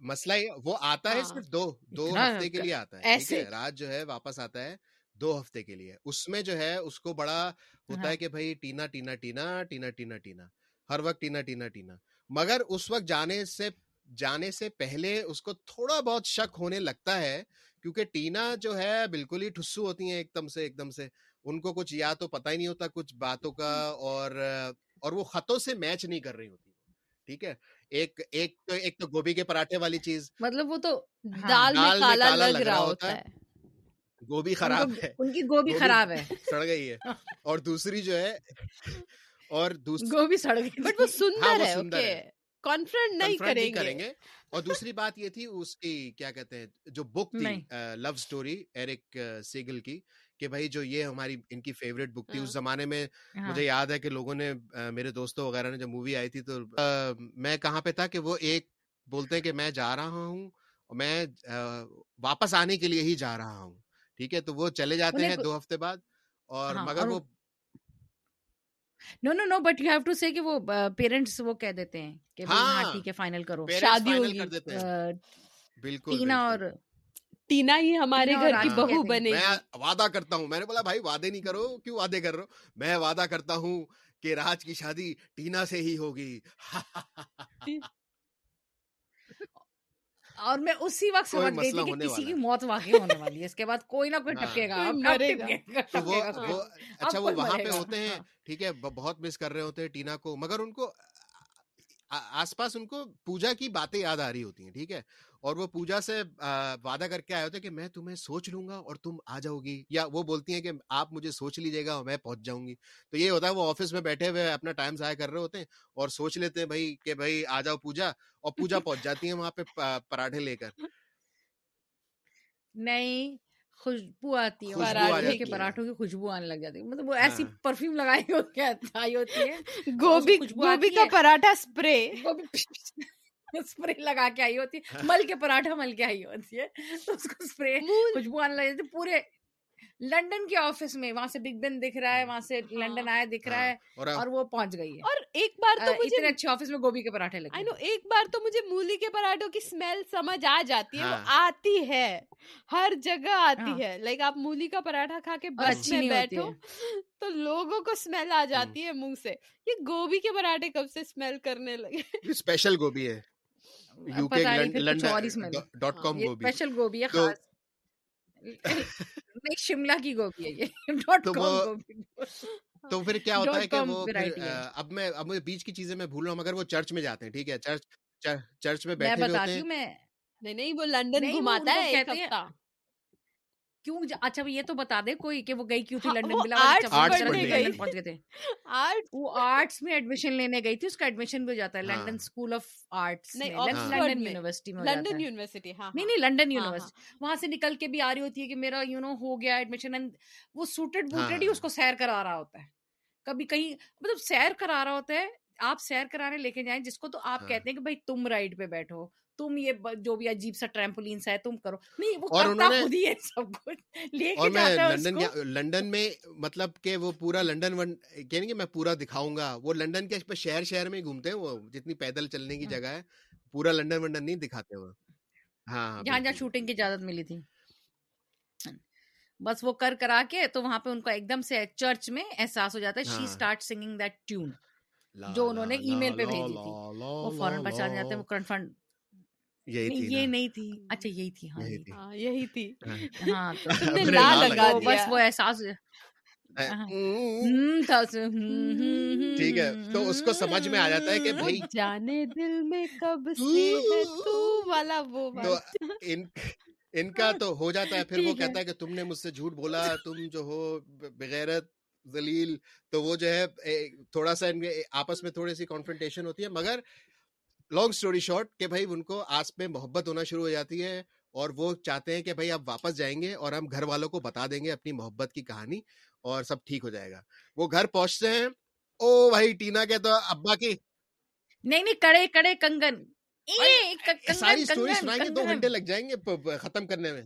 مسئلہ وہ آتا ہے صرف دو دو ہفتے کے لیے آتا ہے رات جو ہے واپس آتا ہے۔ دو ہفتے کے لیے۔ اس میں جو ہے اس کو بڑا ہوتا ہے کہ بھائی Tina Tina Tina Tina Tina Tina. ہر وقت ٹینا ٹینا ٹینا۔ مگر اس وقت جانے سے جانے سے پہلے اس کو تھوڑا بہت شک ہونے لگتا ہے کیونکہ ٹینا جو ہے بالکل ہی ٹھسو ہوتی ہیں ایک دم سے ایک دم سے۔ ان کو کچھ یا تو پتہ ہی نہیں ہوتا کچھ باتوں کا اور اور وہ خطوں سے میچ نہیں کر رہی ہوتی۔ ٹھیک ہے؟ ایک ایک تو ایک تو گوبھی کے پراٹھے والی چیز۔ مطلب وہ تو دال میں کالا لگ رہا ہوتا ہے۔ گوبھی خراب ہے۔ ان کی گوبھی خراب ہے۔ سڑ گئی ہے۔ اور دوسری جو ہے اور گوبھی سڑ گئی۔ بٹ وہ سندر ہے اوکے کانفرنٹ نہیں کریں گے۔ اور دوسری بات یہ تھی اس کی کیا کہتے ہیں جو بک تھی لو سٹوری ایرک سیگل کی کہ بھائی جو یہ ہماری ان کی فیوریٹ بک تھی اس زمانے میں مجھے یاد ہے کہ لوگوں نے میرے دوستوں وغیرہ نے جب مووی آئی تھی تو میں کہاں پہ تھا کہ وہ ایک بولتے ہیں کہ میں جا رہا ہوں میں واپس آنے کے لیے ہی جا رہا ہوں۔ ٹھیک ہے تو وہ چلے جاتے ہیں دو ہفتے بعد اور مگر وہ no no no but you have to say کہ وہ پیرنٹس وہ کہہ دیتے ہیں کہ ہاں ٹھیک ہے فائنل کرو۔ شادی ہوگی بالکل ٹینا اور ٹینا ہی ہمارے گھر کی بہو بنے۔ میں وعدہ کرتا ہوں میں نے بولا بھائی وعدے نہیں کرو کیوں وعدے کر رہے ہو؟ میں وعدہ کرتا ہوں کہ راج کی شادی ٹینا سے ہی ہوگی۔ اور میں اسی وقت سمجھ گئی تھی کہ کسی کی موت واقع ہونے والی ہے۔ اس کے بعد کوئی نہ کوئی ٹپکے گا۔ مرے گا۔ اچھا وہ وہاں پہ ہوتے ہیں ٹھیک ہے بہت مس کر رہے ہوتے ہیں ٹینا کو مگر ان کو آس پاس ان کو پوجا کی باتیں یاد آ رہی ہوتی ہیں ٹھیک ہے؟ اور وہ پوجا سے وعدہ کر کے آئے ہوتے کہ میں تمہیں سوچ لوں گا اور تم آ جاؤ گی یا وہ بولتی ہیں کہ آپ مجھے سوچ لیجیے گا اور میں پہنچ جاؤں گی۔ تو یہ ہوتا ہے وہ آفس میں بیٹھے ہوئے اپنا ٹائم ضائع کر رہے ہوتے ہیں اور سوچ لیتے ہیں بھائی کہ بھائی آ جاؤ پوجا اور پوجا پہنچ جاتی ہیں وہاں پہ پراٹھے لے کر۔ نہیں خوشبو آتی ہے کے پراٹھوں کی خوشبو آنے لگ جاتی ہے۔ مطلب وہ ایسی پرفیوم لگائی ہوتی ہے گوبھی گوبھی کا پراٹھا اسپرے اسپرے لگا کے آئی ہوتی ہے۔ مل کے پراٹھا مل کے آئی ہوتی ہے۔ تو اس کو اسپرے خوشبو آنے لگ جاتی پورے لنڈن کے آفس میں وہاں سے بگ بین دکھ رہا ہے وہاں سے لنڈن آیا دکھ رہا ہے اور وہ پہنچ گئی ہے۔ اور ایک بار تو اتنے اچھے آفس میں گوبھی کے پراٹھے لگے۔ نو ایک بار تو مجھے مولی کے پراٹھوں کی اسمیل سمجھ آ جاتی ہے وہ آتی ہے ہر جگہ آتی ہے۔ لائک آپ مولی کا پراٹھا کھا کے بس میں بیٹھو تو لوگوں کو اسمیل آ جاتی ہے منہ سے۔ یہ گوبھی کے پراٹھے کب سے اسمیل کرنے لگے؟ اسپیشل گوبھی ہے۔ اسپیشل گوبھی۔ ہے شملہ کی گوبھی ہے یہ تو پھر کیا ہوتا ہے کہ وہ اب میں اب مجھے بیچ کی چیزیں میں بھول رہا ہوں مگر وہ چرچ میں جاتے ہیں ٹھیک ہے چرچ چرچ میں بیٹھے ہوتے ہیں نہیں نہیں وہ لنڈن گھماتا ہے ایک ہفتہ کیوں اچھا یہ تو بتا دے کوئی کہ وہ گئی کیوں تھی ہاں، لنڈن وہ بلا لنڈن پہنچ گئے تھے۔ وہ آرٹس میں ایڈمیشن لینے گئی تھی اس کا ایڈمیشن بھی ہو جاتا ہے۔ ہاں۔ لنڈن اسکول آف آرٹس نہیں، لنڈن۔ یونیورسٹی میں۔ لنڈن یونیورسٹی ہاں نہیں نہیں لنڈن ہاں، یونیورسٹی وہاں سے نکل کے بھی آ رہی ہوتی ہے کہ میرا یو نو ہو گیا ایڈمیشن وہ سوٹڈ بوٹڈ ہی ہاں۔ اس کو سیر کرا رہا ہوتا ہے۔ کبھی کہیں مطلب سیر کرا رہا ہوتا ہے۔ آپ سیر کرانے لے کے جائیں جس کو تو آپ ہاں۔ کہتے ہیں کہ بھائی تم رائڈ پہ بیٹھو۔ تم یہ جو بھی عجیب سا ٹریمپولین سا ہے تم کرو۔ نہیں وہ کرتا خود ہی ہے سب کچھ۔ لے کے جاتا ہے لندن لندن میں مطلب کہ وہ پورا لندن کہیں گے میں پورا دکھاؤں گا۔ وہ لندن کے شہر شہر میں گھومتے ہیں وہ جتنی پیدل چلنے کی ہاں۔ جگہ ہے پورا لندن ونڈن نہیں دکھاتے وہ ہاں ہاں جہاں جہاں۔ شوٹنگ کی اجازت ملی تھی۔ بس وہ کر کرا کے تو وہاں پہ ان کو ایک دم سے چرچ میں احساس ہو جاتا ہے شی ہاں۔ Start singing that tune. جو انہوں نے ای میل پہ بھیجی تھی۔ وہ فوراً پہچان جاتے ہیں وہ کنفرم یہی یہ نہیں تھی۔ اچھا یہی تھی ہاں یہی یہی تھی۔ ہاں۔ ہاں۔ ہاں لا لگا بس وہ احساس ہاں۔ ٹھیک ہے تو اس کو سمجھ میں آ جاتا ہے کہ بھائی جانے دل میں کب سے ہے تو والا وہ ان ان کا تو ہو جاتا ہے پھر وہ کہتا ہے کہ تم نے مجھ سے جھوٹ بولا تم جو ہو بغیرت ذلیل تو وہ جو ہے تھوڑا سا ان کے آپس میں تھوڑی سی کانفرنٹیشن ہوتی ہے مگر لانگ سٹوری شارٹ کہ بھائی ان کو آس میں محبت ہونا شروع ہو جاتی ہے اور وہ چاہتے ہیں کہ بھائی آپ واپس جائیں گے اور ہم گھر والوں کو بتا دیں گے اپنی محبت کی کہانی اور سب ٹھیک ہو جائے گا۔ وہ گھر پہنچتے ہیں۔ او بھائی ٹینا کے تو ابا کی۔ نہیں نہیں کڑے کڑے کنگن۔ ساری اسٹوری سنائیں گے دو گھنٹے لگ جائیں گے ختم کرنے میں۔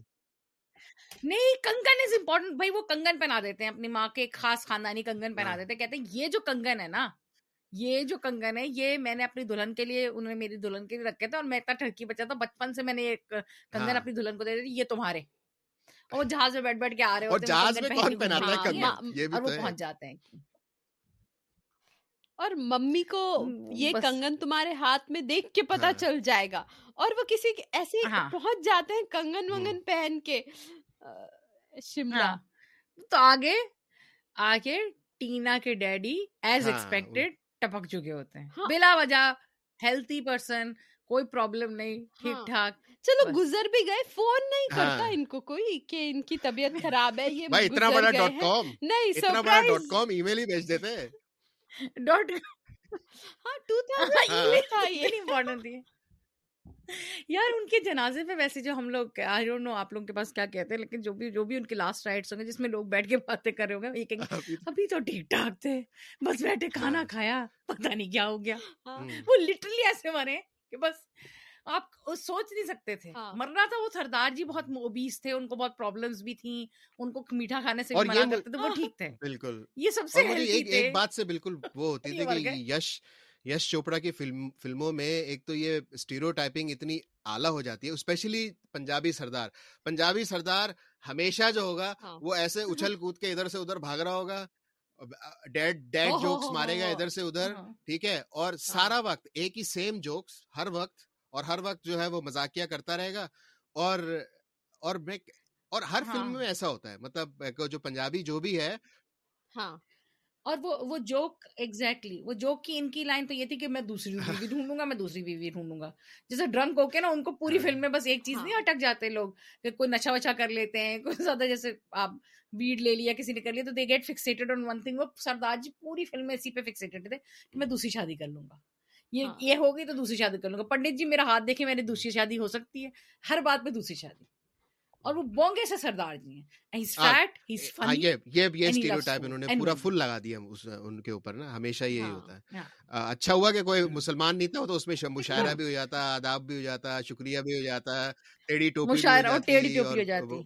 نہیں کنگن از امپورٹنٹ بھائی وہ کنگن پہنا دیتے ہیں اپنی ماں کے خاص خاندانی کنگن پہنا ہاں۔ دیتے ہیں۔ کہتے ہیں یہ جو کنگن ہے نا یہ جو کنگن ہے یہ میں نے اپنی دلہن کے لیے انہوں نے میری دلہن کے لیے رکھے تھے اور میں اتنا ٹھڑکی بچا تھا بچپن سے میں نے ایک کنگن ہاں۔ اپنی دلہن کو دے دی یہ تمہارے۔ اور وہ جہاز میں بیٹھ بیٹھ کے آ رہے ہوتے ہیں ہاں، کنگن؟ یہ بھی اور وہ پہنچ جاتے ہیں۔ اور ممی کو یہ کنگن تمہارے ہاتھ میں دیکھ کے پتا ہاں۔ چل جائے گا۔ اور وہ کسی ایسے پہنچ جاتے ہیں کنگن۔ ونگن پہن کے۔ شملہ۔ تو آگے آگے ٹینا کے ڈیڈی ایز ایکسپیکٹڈ ٹپک چکے ہوتے ہیں۔ ہاں۔ بلا وجہ ہیلتھی پرسن کوئی پرابلم نہیں ہاں۔ ٹھیک ٹھاک چلو گزر بھی گئے فون نہیں کرتا ہاں ان کو کوئی کہ ان کی طبیعت خراب ہے یہ اتنا بڑا ڈاٹ کام نہیں اتنا بڑا ڈاٹ کام ای میل ہی بھیج دیتے ہیں۔ ڈاٹ ہاں ٹو ہاں۔ تھاؤزینڈ تھا یہ۔ امپورٹنٹ تھی یار ان کے جنازے پہ ویسے جو ہم لوگ آئی ڈونٹ نو آپ لوگوں کے پاس کیا کہتے ہیں لیکن جو بھی جو بھی ان کے لاسٹ رائٹس ہوں گے جس میں لوگ بیٹھ کے باتیں کر رہے ہوں گے یہ کہیں ابھی تو ٹھیک ٹھاک تھے بس بیٹھے کھانا ہاں۔ کھایا پتہ نہیں کیا ہو گیا۔ ہاں۔ ہم، وہ لٹرلی ایسے مرے کہ بس آپ سوچ نہیں سکتے تھے۔ ہاں۔ مرنا تھا وہ سردار جی بہت اوبیس تھے ان کو بہت پرابلمس بھی تھیں ان کو میٹھا کھانے سے بھی منع کرتے تھے وہ ٹھیک تھے۔ بالکل۔ یہ سب سے ایک بات سے بالکل وہ ہوتی تھی کہ یش یش چوپڑا کی فلم فلموں میں ایک تو یہ اسٹیریو ٹائپنگ اتنی اعلیٰ ہو جاتی ہے اسپیشلی پنجابی سردار۔ پنجابی سردار ہمیشہ جو ہوگا ہاں۔ وہ ایسے اچھل کود کے ادھر سے ادھر بھاگ رہا ہوگا ڈیڈ ڈیڈ جوکس مارے گا ادھر سے ادھر ہاں۔ ٹھیک ہے؟ اور ہاں۔ سارا وقت ایک ہی سیم جوکس ہر وقت اور ہر وقت جو ہے وہ مذاقیہ کرتا رہے گا۔ اور اور میں اور ہر فلم میں ایسا ہوتا ہے۔ مطلب جو پنجابی جو بھی ہے ہاں۔ اور وہ وہ جوک ایگزیکٹلی وہ جوک کی ان کی لائن تو یہ تھی کہ میں دوسری بیوی ڈھونڈوں گا میں دوسری بیوی ڈھونڈوں گا۔ جیسے ڈرنک ہو کے نا ان کو پوری ہاں۔ فلم میں بس ایک چیز ہاں۔ نہیں اٹک جاتے لوگ کہ کوئی نشا وشا کر لیتے ہیں کوئی زیادہ جیسے آپ ویڈ لے لیا کسی نے کر لیا تو they get fixated on one thing وہ سردار جی پوری فلم میں اسی پہ فکسیٹڈ تھے کہ میں دوسری شادی کر لوں گا۔ یہ ہاں۔ یہ ہوگی تو دوسری شادی کر لوں گا۔ پنڈت جی میرا ہاتھ دیکھے میری دوسری شادی ہو سکتی ہے۔ ہر بات پہ دوسری شادی۔ اور وہ بونگے سے سردار جی ہیں۔ پورا فل لگا دیا اس ان کے اوپر نا ہمیشہ یہی ہاں ہوتا ہے۔ ہاں۔ اچھا ہوا کہ کوئی ہاں۔ مسلمان نہیں تھا تو اس میں مشاعرہ بھی ہو جاتا آداب بھی ہو جاتا شکریہ بھی ہو جاتا ٹیڑھی ٹوپی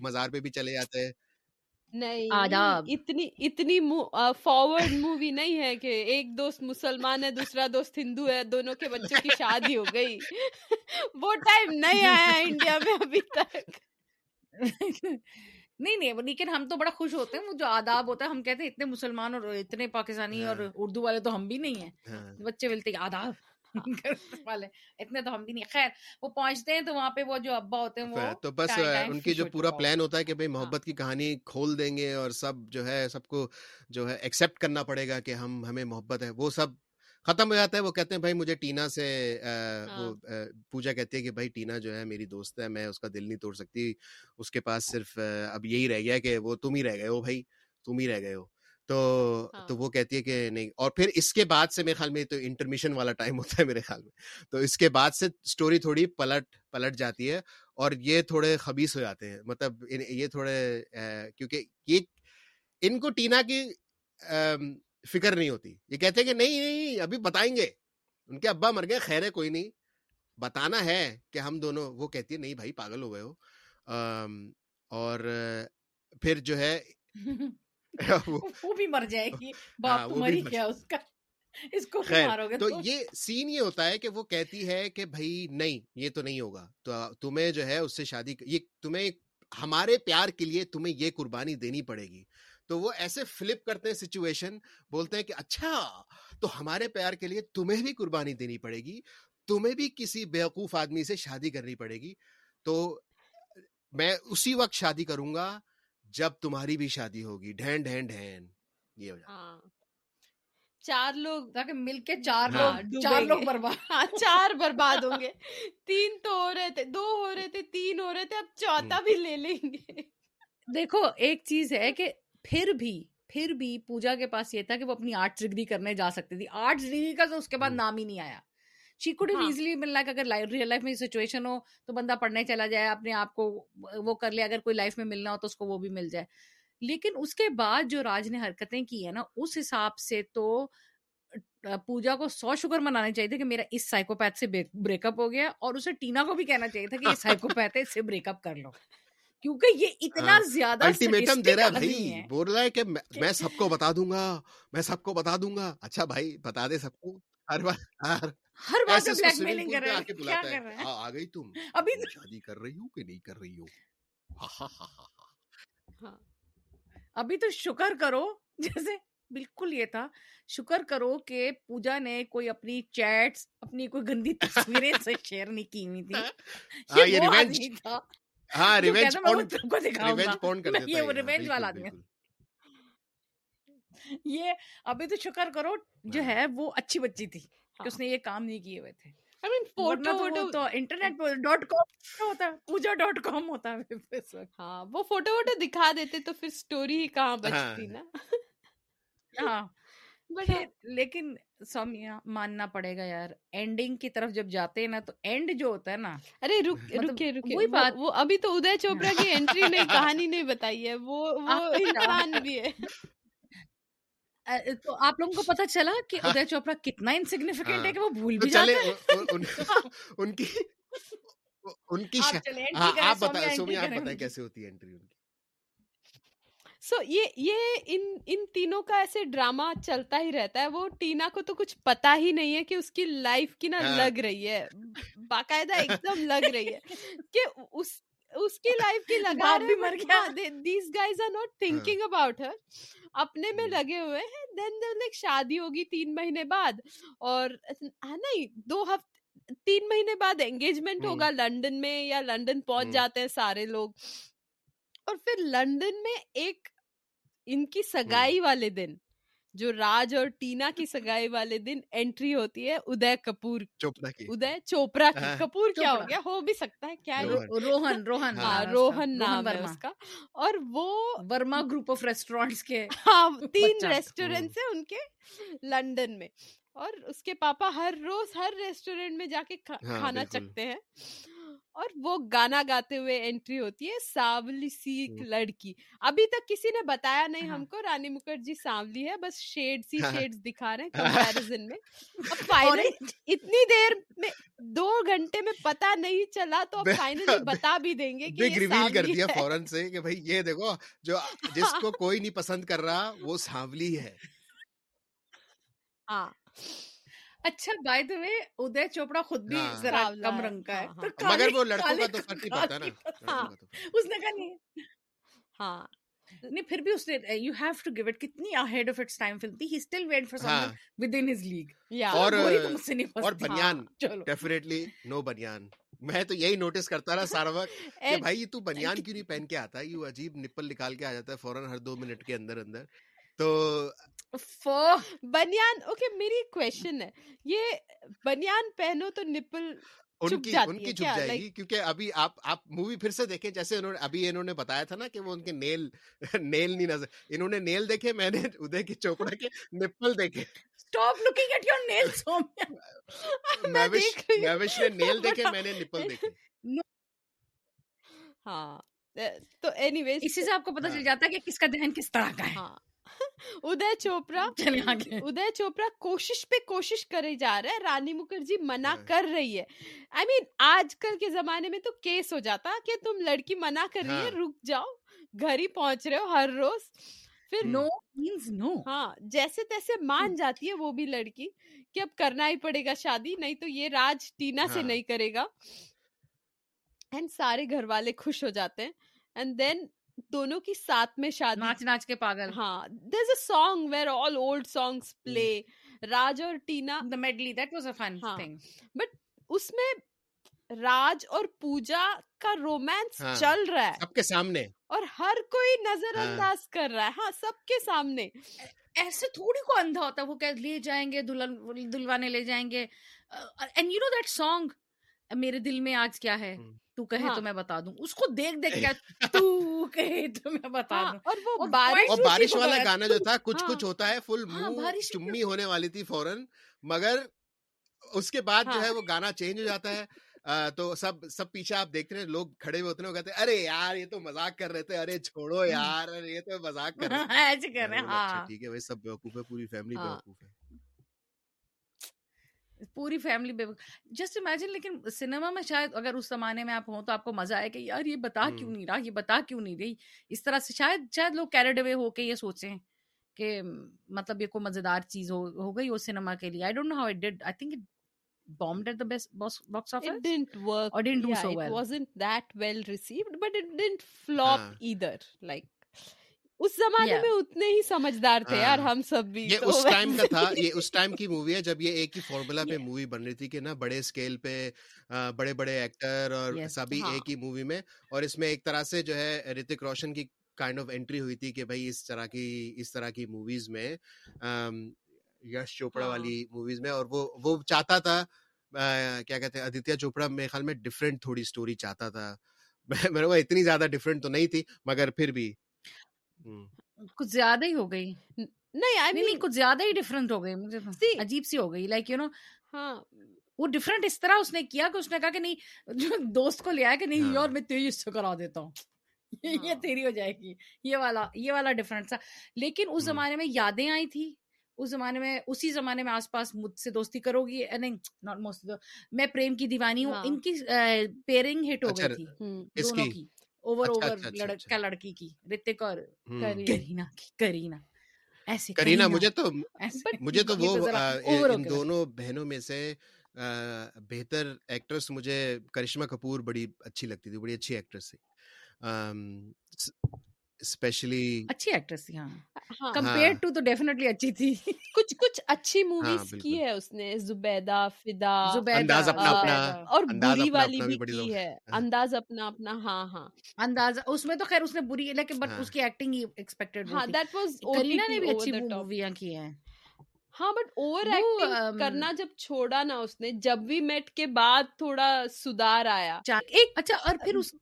مزار پہ بھی چلے جاتے۔ نہیں آداب۔ اتنی اتنی فارورڈ مووی نہیں ہے کہ ایک دوست مسلمان ہے دوسرا دوست ہندو ہے دونوں کے بچوں کی شادی ہو گئی۔ وہ ٹائم نہیں آیا ہے انڈیا میں ابھی تک۔ نہیں نہیں لیکن ہم تو بڑا خوش ہوتے ہیں وہ جو آداب ہوتا ہے ہم کہتے ہیں اتنے مسلمان اور اتنے پاکستانی اور ہاں۔ اردو والے تو ہم بھی نہیں ہیں ہاں۔ بچے ملتے آداب والے اتنے تو ہم بھی نہیں۔ خیر وہ پہنچتے ہیں تو وہاں پہ وہ جو ابا ہوتے ہیں وہ تو بس ان کی جو پورا پلان ہوتا ہے کہ بھئی ہے ہاں۔ محبت کی کہانی کھول دیں گے اور سب جو ہے سب کو جو ہے ایکسیپٹ کرنا پڑے گا کہ ہم ہمیں محبت ہے وہ سب ختم ہو جاتا ہے وہ کہتے ہیں بھائی مجھے ٹینا سے وہ ہاں۔ پوجا کہتی ہے کہ بھائی ٹینا جو ہے میری دوست ہے میں اس کا دل نہیں توڑ سکتی اس کے پاس صرف اب یہی رہ گیا کہ وہ تم ہی رہ گئے ہو بھائی تم ہی رہ گئے ہو تو ہاں۔ تو وہ کہتی ہے کہ نہیں اور پھر اس کے بعد سے میرے خیال میں تو انٹرمیشن والا ٹائم ہوتا ہے میرے خیال میں تو اس کے بعد سے اسٹوری تھوڑی پلٹ پلٹ جاتی ہے اور یہ تھوڑے خبیص ہو جاتے ہیں مطلب یہ تھوڑے کیونکہ یہ ان کو ٹینا کی فکر نہیں ہوتی۔ یہ کہتے کہ نہیں نہیں ابھی بتائیں گے۔ ان کے ابا مر گئے خیر ہے کوئی نہیں۔ بتانا ہے کہ ہم دونوں وہ کہتی ہے نہیں بھائی پاگل ہو گئے ہو۔ اور پھر جو ہے وہ بھی مر جائے گی۔ باپ ہاں، مری گیا اس کا۔ اس کو مارو گے تو یہ سین یہ ہوتا ہے کہ وہ کہتی ہے کہ بھائی نہیں یہ تو نہیں ہوگا۔ تو تمہیں جو ہے اس سے شادی یہ تمہیں ہمارے پیار کے لیے تمہیں یہ قربانی دینی پڑے گی۔ تو وہ ایسے فلپ کرتے ہیں سچویشن بولتے ہیں کہ اچھا تو ہمارے پیار کے لیے تمہیں بھی قربانی دینی پڑے گی تمہیں بھی کسی بیوقوف آدمی سے شادی کرنی پڑے گی تو میں اسی وقت شادی کروں گا جب تمہاری بھی شادی ہوگی ڈھین ڈھین ڈھین یہ ہو جائے ہاں۔ چار لوگ تاکہ مل کے چار ہاں۔ لوگ چار لوگ برباد ہاں چار برباد ہوں گے تین تو ہو رہے تھے دو ہو رہے تھے تین ہو رہے تھے اب چوتھا بھی لے لیں گے دیکھو ایک چیز ہے کہ پھر بھی پھر بھی پوجا کے پاس یہ تھا کہ وہ اپنی آرٹس ڈگری کرنے جا سکتی تھی۔ آرٹس ڈگری کا تو اس کے بعد نام ہی نہیں آیا۔ شی کوڈ ایزلی ملنا کہ اگر ریئل لائف میں سچویشن ہو تو بندہ پڑھنے چلا جائے اپنے آپ کو وہ کر لے اگر کوئی لائف میں ملنا ہو تو اس کو وہ بھی مل جائے۔ لیکن اس کے بعد جو راج نے حرکتیں کی ہیں نا اس حساب سے تو پوجا کو سو شکر منانے چاہیے تھے کہ میرا اس سائیکوپیتھ سے بریک اپ ہو گیا اور اسے ٹینا کو بھی کہنا چاہیے تھا کہ یہ سائیکوپیتھ ہے اس سے بریک اپ کر لو۔ کیونکہ یہ اتنا ہاں، زیادہ الٹیمیٹم دے رہا ہے بھائی بول رہا ہے کہ میں سب کو بتا دوں گا میں سب کو بتا دوں گا۔ اچھا بھائی بتا دے سب کو۔ ہر بار ہر بار سے بلیک میلنگ کر رہا ہے کیا کر رہا ہے ہاں آ گئی تم۔ ابھی شادی کر رہی ہو کہ نہیں کر رہی ہو؟ ہاں۔ ابھی تو شکر کرو جیسے بالکل یہ تھا شکر کرو کہ پوجا نے کوئی اپنی چیٹس اپنی کوئی گندی تصویریں سے شیئر نہیں کی ہوئی تھی یہ تھا۔ ہاں ریونج کو دکھاؤں گا۔ یہ وہ ریونج والا آدمی یہ ابھی تو شکر کرو جو ہے وہ اچھی بچی تھی کہ اس نے یہ کام نہیں کیے ہوئے تھے۔ انٹرنیٹ ڈاٹ کام ہوتا پوجا ڈاٹ کام ہوتا ہاں وہ فوٹو ووٹو دکھا دیتے تو پھر اسٹوری ہی کہاں بچتی نا؟ ہاں۔ لیکن سومیا ماننا پڑے گا یار اینڈنگ کی طرف جب جاتے ہیں نا تو اینڈ جو ہوتا ہے نا ارے رکے رکے وہی بات وہ ابھی تو ادے چوپڑا کی انٹری نے کہانی نہیں بتائی ہے وہ وہ انسان بھی ہے تو آپ لوگوں کو پتا چلا کہ ادے چوپڑا کتنا انسگنیفیکینٹ ہے کہ وہ بھول بھی جاتے ہیں ان کی ان کی آپ بتائیں سومیا آپ بتائیں کیسے ہوتی ہے انٹری سو یہ یہ ان ان تینوں کا ایسے ڈراما چلتا ہی رہتا ہے وہ ٹینا کو تو کچھ پتا ہی نہیں ہے کہ اس کی لائف کی نا لگ رہی ہے باقاعدہ ایک دم لگ رہی ہے کہ اس اس کی لائف کی لگا بھی مر گیا these guys are not thinking about her اپنے میں لگے ہوئے ہیں دین لائک شادی ہوگی تین مہینے بعد اور نہیں دو ہفتے تین مہینے بعد انگیجمنٹ ہوگا لنڈن میں یا لنڈن پہنچ جاتے ہیں سارے لوگ اور پھر لنڈن میں ایک ان کی سگائی والے دن جو راج اور ٹینا کی سگائی والے دن انٹری ہوتی ہے ادے کپور چوپڑا کی۔ ادے چوپڑا کی۔ کپور کیا ہو گیا؟ ہو بھی سکتا ہے کیا روہن۔ روہن ہاں روہن نام ہے اس کا۔ اور وہ ورما گروپ آف ریسٹورینٹس کے ہاں تین ریسٹورینٹس ہیں ان کے لنڈن میں۔ اور اس کے پاپا ہر روز ہر ریسٹورینٹ میں جا کے کھانا چکتے ہیں۔ اور وہ گانا گاتے ہوئے انٹری ہوتی ہے سانولی سی لڑکی۔ ابھی تک کسی نے بتایا نہیں ہم کو رانی مکھرجی سانولی ہے بس شیڈ سی شیڈ دکھا رہے ہیں کمپیرزن میں۔ اب فائنل اتنی دیر میں دو گھنٹے میں پتا نہیں چلا تو اب فائنلی بتا بھی دیں گے کہ ریویل کر دیا فورن سے کہ بھائی یہ دیکھو جو جس کو کوئی نہیں پسند کر رہا وہ سانولی ہے۔ ہاں۔ اچھا بائی دا وے ادے چوپڑا خود بھی ذرا کم رنگ کا ہے۔ مگر وہ لڑکوں کا تو فرق ہی پڑتا نا۔ اس نے کہا نہیں۔ ہاں۔ نہیں پھر بھی اس نے you have to give it کتنی ahead of its time film تھی۔ ہی still wait for some with in his league اور اور بنیان۔ ڈیفینیٹلی نو بنیان۔ میں تو یہی نوٹس کرتا رہا سارا وقت کہ بھائی تو بنیان کیوں نہیں پہن کے آتا؟ ہے یہ عجیب نپل نکال کے آ جاتا ہے فوراً ہر دو منٹ کے اندر اندر۔ تو بنیان اوکے میری کوشچن ہے۔ یہ بنیان پہنو تو نپل ان کی ان کی چھپ جائے گی کیونکہ ابھی آپ آپ مووی پھر سے دیکھیں جیسے انہوں نے ابھی انہوں نے بتایا تھا نا کہ وہ ان کے نیل نیل نہیں نظر انہوں نے نیل دیکھے میں نے ادے کے چوپڑا کے نپل دیکھے۔ Stop looking at your nail میں وش میں وش نے نیل دیکھے میں نے نپل دیکھے ہاں تو اینی ویز اسی سے آپ کو پتہ چل ہاں۔ جاتا ہے کہ کس کا دہن کس طرح کا ہے۔ ہاں۔ ادے چوپڑا ادے چوپڑا کوشش پہ کوشش کرے جا رہا ہے رانی مکھرجی منع کر رہی ہے آئی مین آج کل کے زمانے میں تو کیس ہو جاتا کہ تم لڑکی منع کر رہی ہے رک جاؤ گھر ہی پہنچ رہے ہو ہر روز پھر نو مینس نو ہاں جیسے تیسے مان جاتی ہے وہ بھی لڑکی کہ اب کرنا ہی پڑے گا شادی نہیں تو یہ راج ٹینا سے نہیں کرے گا اینڈ سارے گھر والے خوش ہو جاتے ہیں اینڈ دین دونوں کی ساتھ میں شادی ناچ ناچ کے پاگل۔ ہاں there is a song where all old songs play Raj اور Tina the medley that was a fun thing but اس میں راج اور پوجا کا رومانس ہاں، چل رہا ہے۔ سب کے سامنے۔ اور ہر کوئی نظر انداز ہاں۔ کر رہا ہے۔ ہاں سب کے سامنے۔ ایسے تھوڑی کو اندھا ہوتا ہے وہ کہ لے جائیں گے دلوانے لے جائیں گے۔ And you know that song میرے دل میں آج کیا ہے؟ hmm. تو کہے تو ہاں۔ میں بتا دوں۔ اس کو دیکھ دیکھ کے تو کہے تو میں بتا ہاں، دوں۔ اور وہ بارش والا گانا جو تھا کچھ کچھ ہوتا ہے فل ہاں، منہ چمی ہونے والی تھی فورن مگر اس کے بعد جو ہے وہ گانا چینج ہو جاتا ہے۔ تو سب سب پیچھے آپ دیکھتے ہیں لوگ کھڑے ہوئے ہوتے ہیں کہتے ہیں ارے یار یہ تو مزاق کر رہے تھے۔ ارے چھوڑو یار یہ تو مزاق کر رہے ہیں۔ اچھا، ٹھیک ہے بھائی سب بیوقوف ہے پوری فیملی بیوقوف ہے۔ پوری فیملی بے وقت جسٹ امیجن لیکن سنیما میں شاید اگر اس زمانے میں آپ ہوں تو آپ کو مزہ آئے کہ یار یہ بتا کیوں نہیں رہا یہ بتا کیوں نہیں رہی اس طرح سے شاید شاید لوگ کیریڈ اوے ہو کے یہ سوچیں کہ مطلب یہ کوئی مزیدار چیز ہو ہو گئی وہ سنیما کے لیے I don't know how it did I think bombed at the best box, box office. It didn't work. Or didn't do yeah, so well. It wasn't that well received, but it didn't ہاں۔ flop uh. either. Like, اس زمانے میں اتنے ہی سمجھدار تھے یار ہاں۔ ہم سب بھی یہ اس ٹائم کا تھا یہ اس ٹائم کی مووی ہے جب یہ ایک ہی فارمولا پہ مووی بن رہی تھی کہ نا بڑے اسکیل پہ بڑے بڑے ایکٹر اور سبھی ہاں۔ ایک ہی مووی میں اور اس میں ایک طرح سے جو ہے رتک روشن کی کائنڈ آف انٹری ہوئی تھی کہ بھائی اس طرح کی اس طرح کی موویز میں یش چوپڑا ہاں۔ والی موویز میں اور وہ وہ چاہتا تھا کیا کہتے ہیں ادتیہ چوپڑا میرے خیال میں ڈفرینٹ تھوڑی اسٹوری چاہتا تھا۔ میرے کو اتنی زیادہ ڈفرینٹ تو نہیں تھی مگر پھر بھی کچھ زیادہ ہی ہو گئی۔ نہیں آئی مین کچھ زیادہ ہی ڈفرینٹ ہو گئی۔ مجھے عجیب سی ہو گئی۔ لائک یو نو ہاں۔ وہ ڈفرینٹ اس طرح اس نے کیا کہ اس نے کہا کہ نہیں جو دوست کو لیا ہے کہ نہیں اور میں تیری اس سے کرا دیتا ہوں۔ یہ تیری ہو جائے گی۔ یہ والا یہ والا ڈفرینٹ تھا لیکن اس زمانے میں یادیں آئی تھی۔ اس زمانے میں اسی زمانے میں آس پاس مجھ سے دوستی کرو گی۔ نہیں میں پریم کی دیوانی ہوں۔ ان کی پیرنگ ہٹ ہو گئی تھی۔ دونوں کی۔ اوور اچھا، اوور اچھا، اچھا، لڑکا لڑکی کی رتک اور کرینا کی کرینا ایسے کرینا مجھے تو مجھے تو وہ ان دونوں بہنوں میں سے بہتر ایکٹریس مجھے کرشمہ کپور بڑی اچھی لگتی تھی بڑی اچھی ایکٹریس تھی۔ اسپیشلی اچھی ایکٹریس تھی ہاں۔, ہاں۔ کمپیئر ٹو تو ڈیفینیٹلی اچھی تھی۔ کچھ کچھ اچھی موویز کی ہے اس نے زبیدہ فدا۔ اپنا اپنا اور بری والی بھی کی ہے۔ انداز اپنا اپنا ہاں ہاں۔ انداز اس میں تو خیر اس نے بری لیکن بٹ اس کی ایکٹنگ ہی ایکسپیکٹڈ ہاں دیٹ واز کرینا نے بھی اچھی موویاں کی ہیں۔ ہاں بٹ اوور ایکٹنگ کرنا جب چھوڑا نا اس نے جب بھی میٹ کے بعد تھوڑا سدھار آیا۔ ایک اچھا اور پھر اس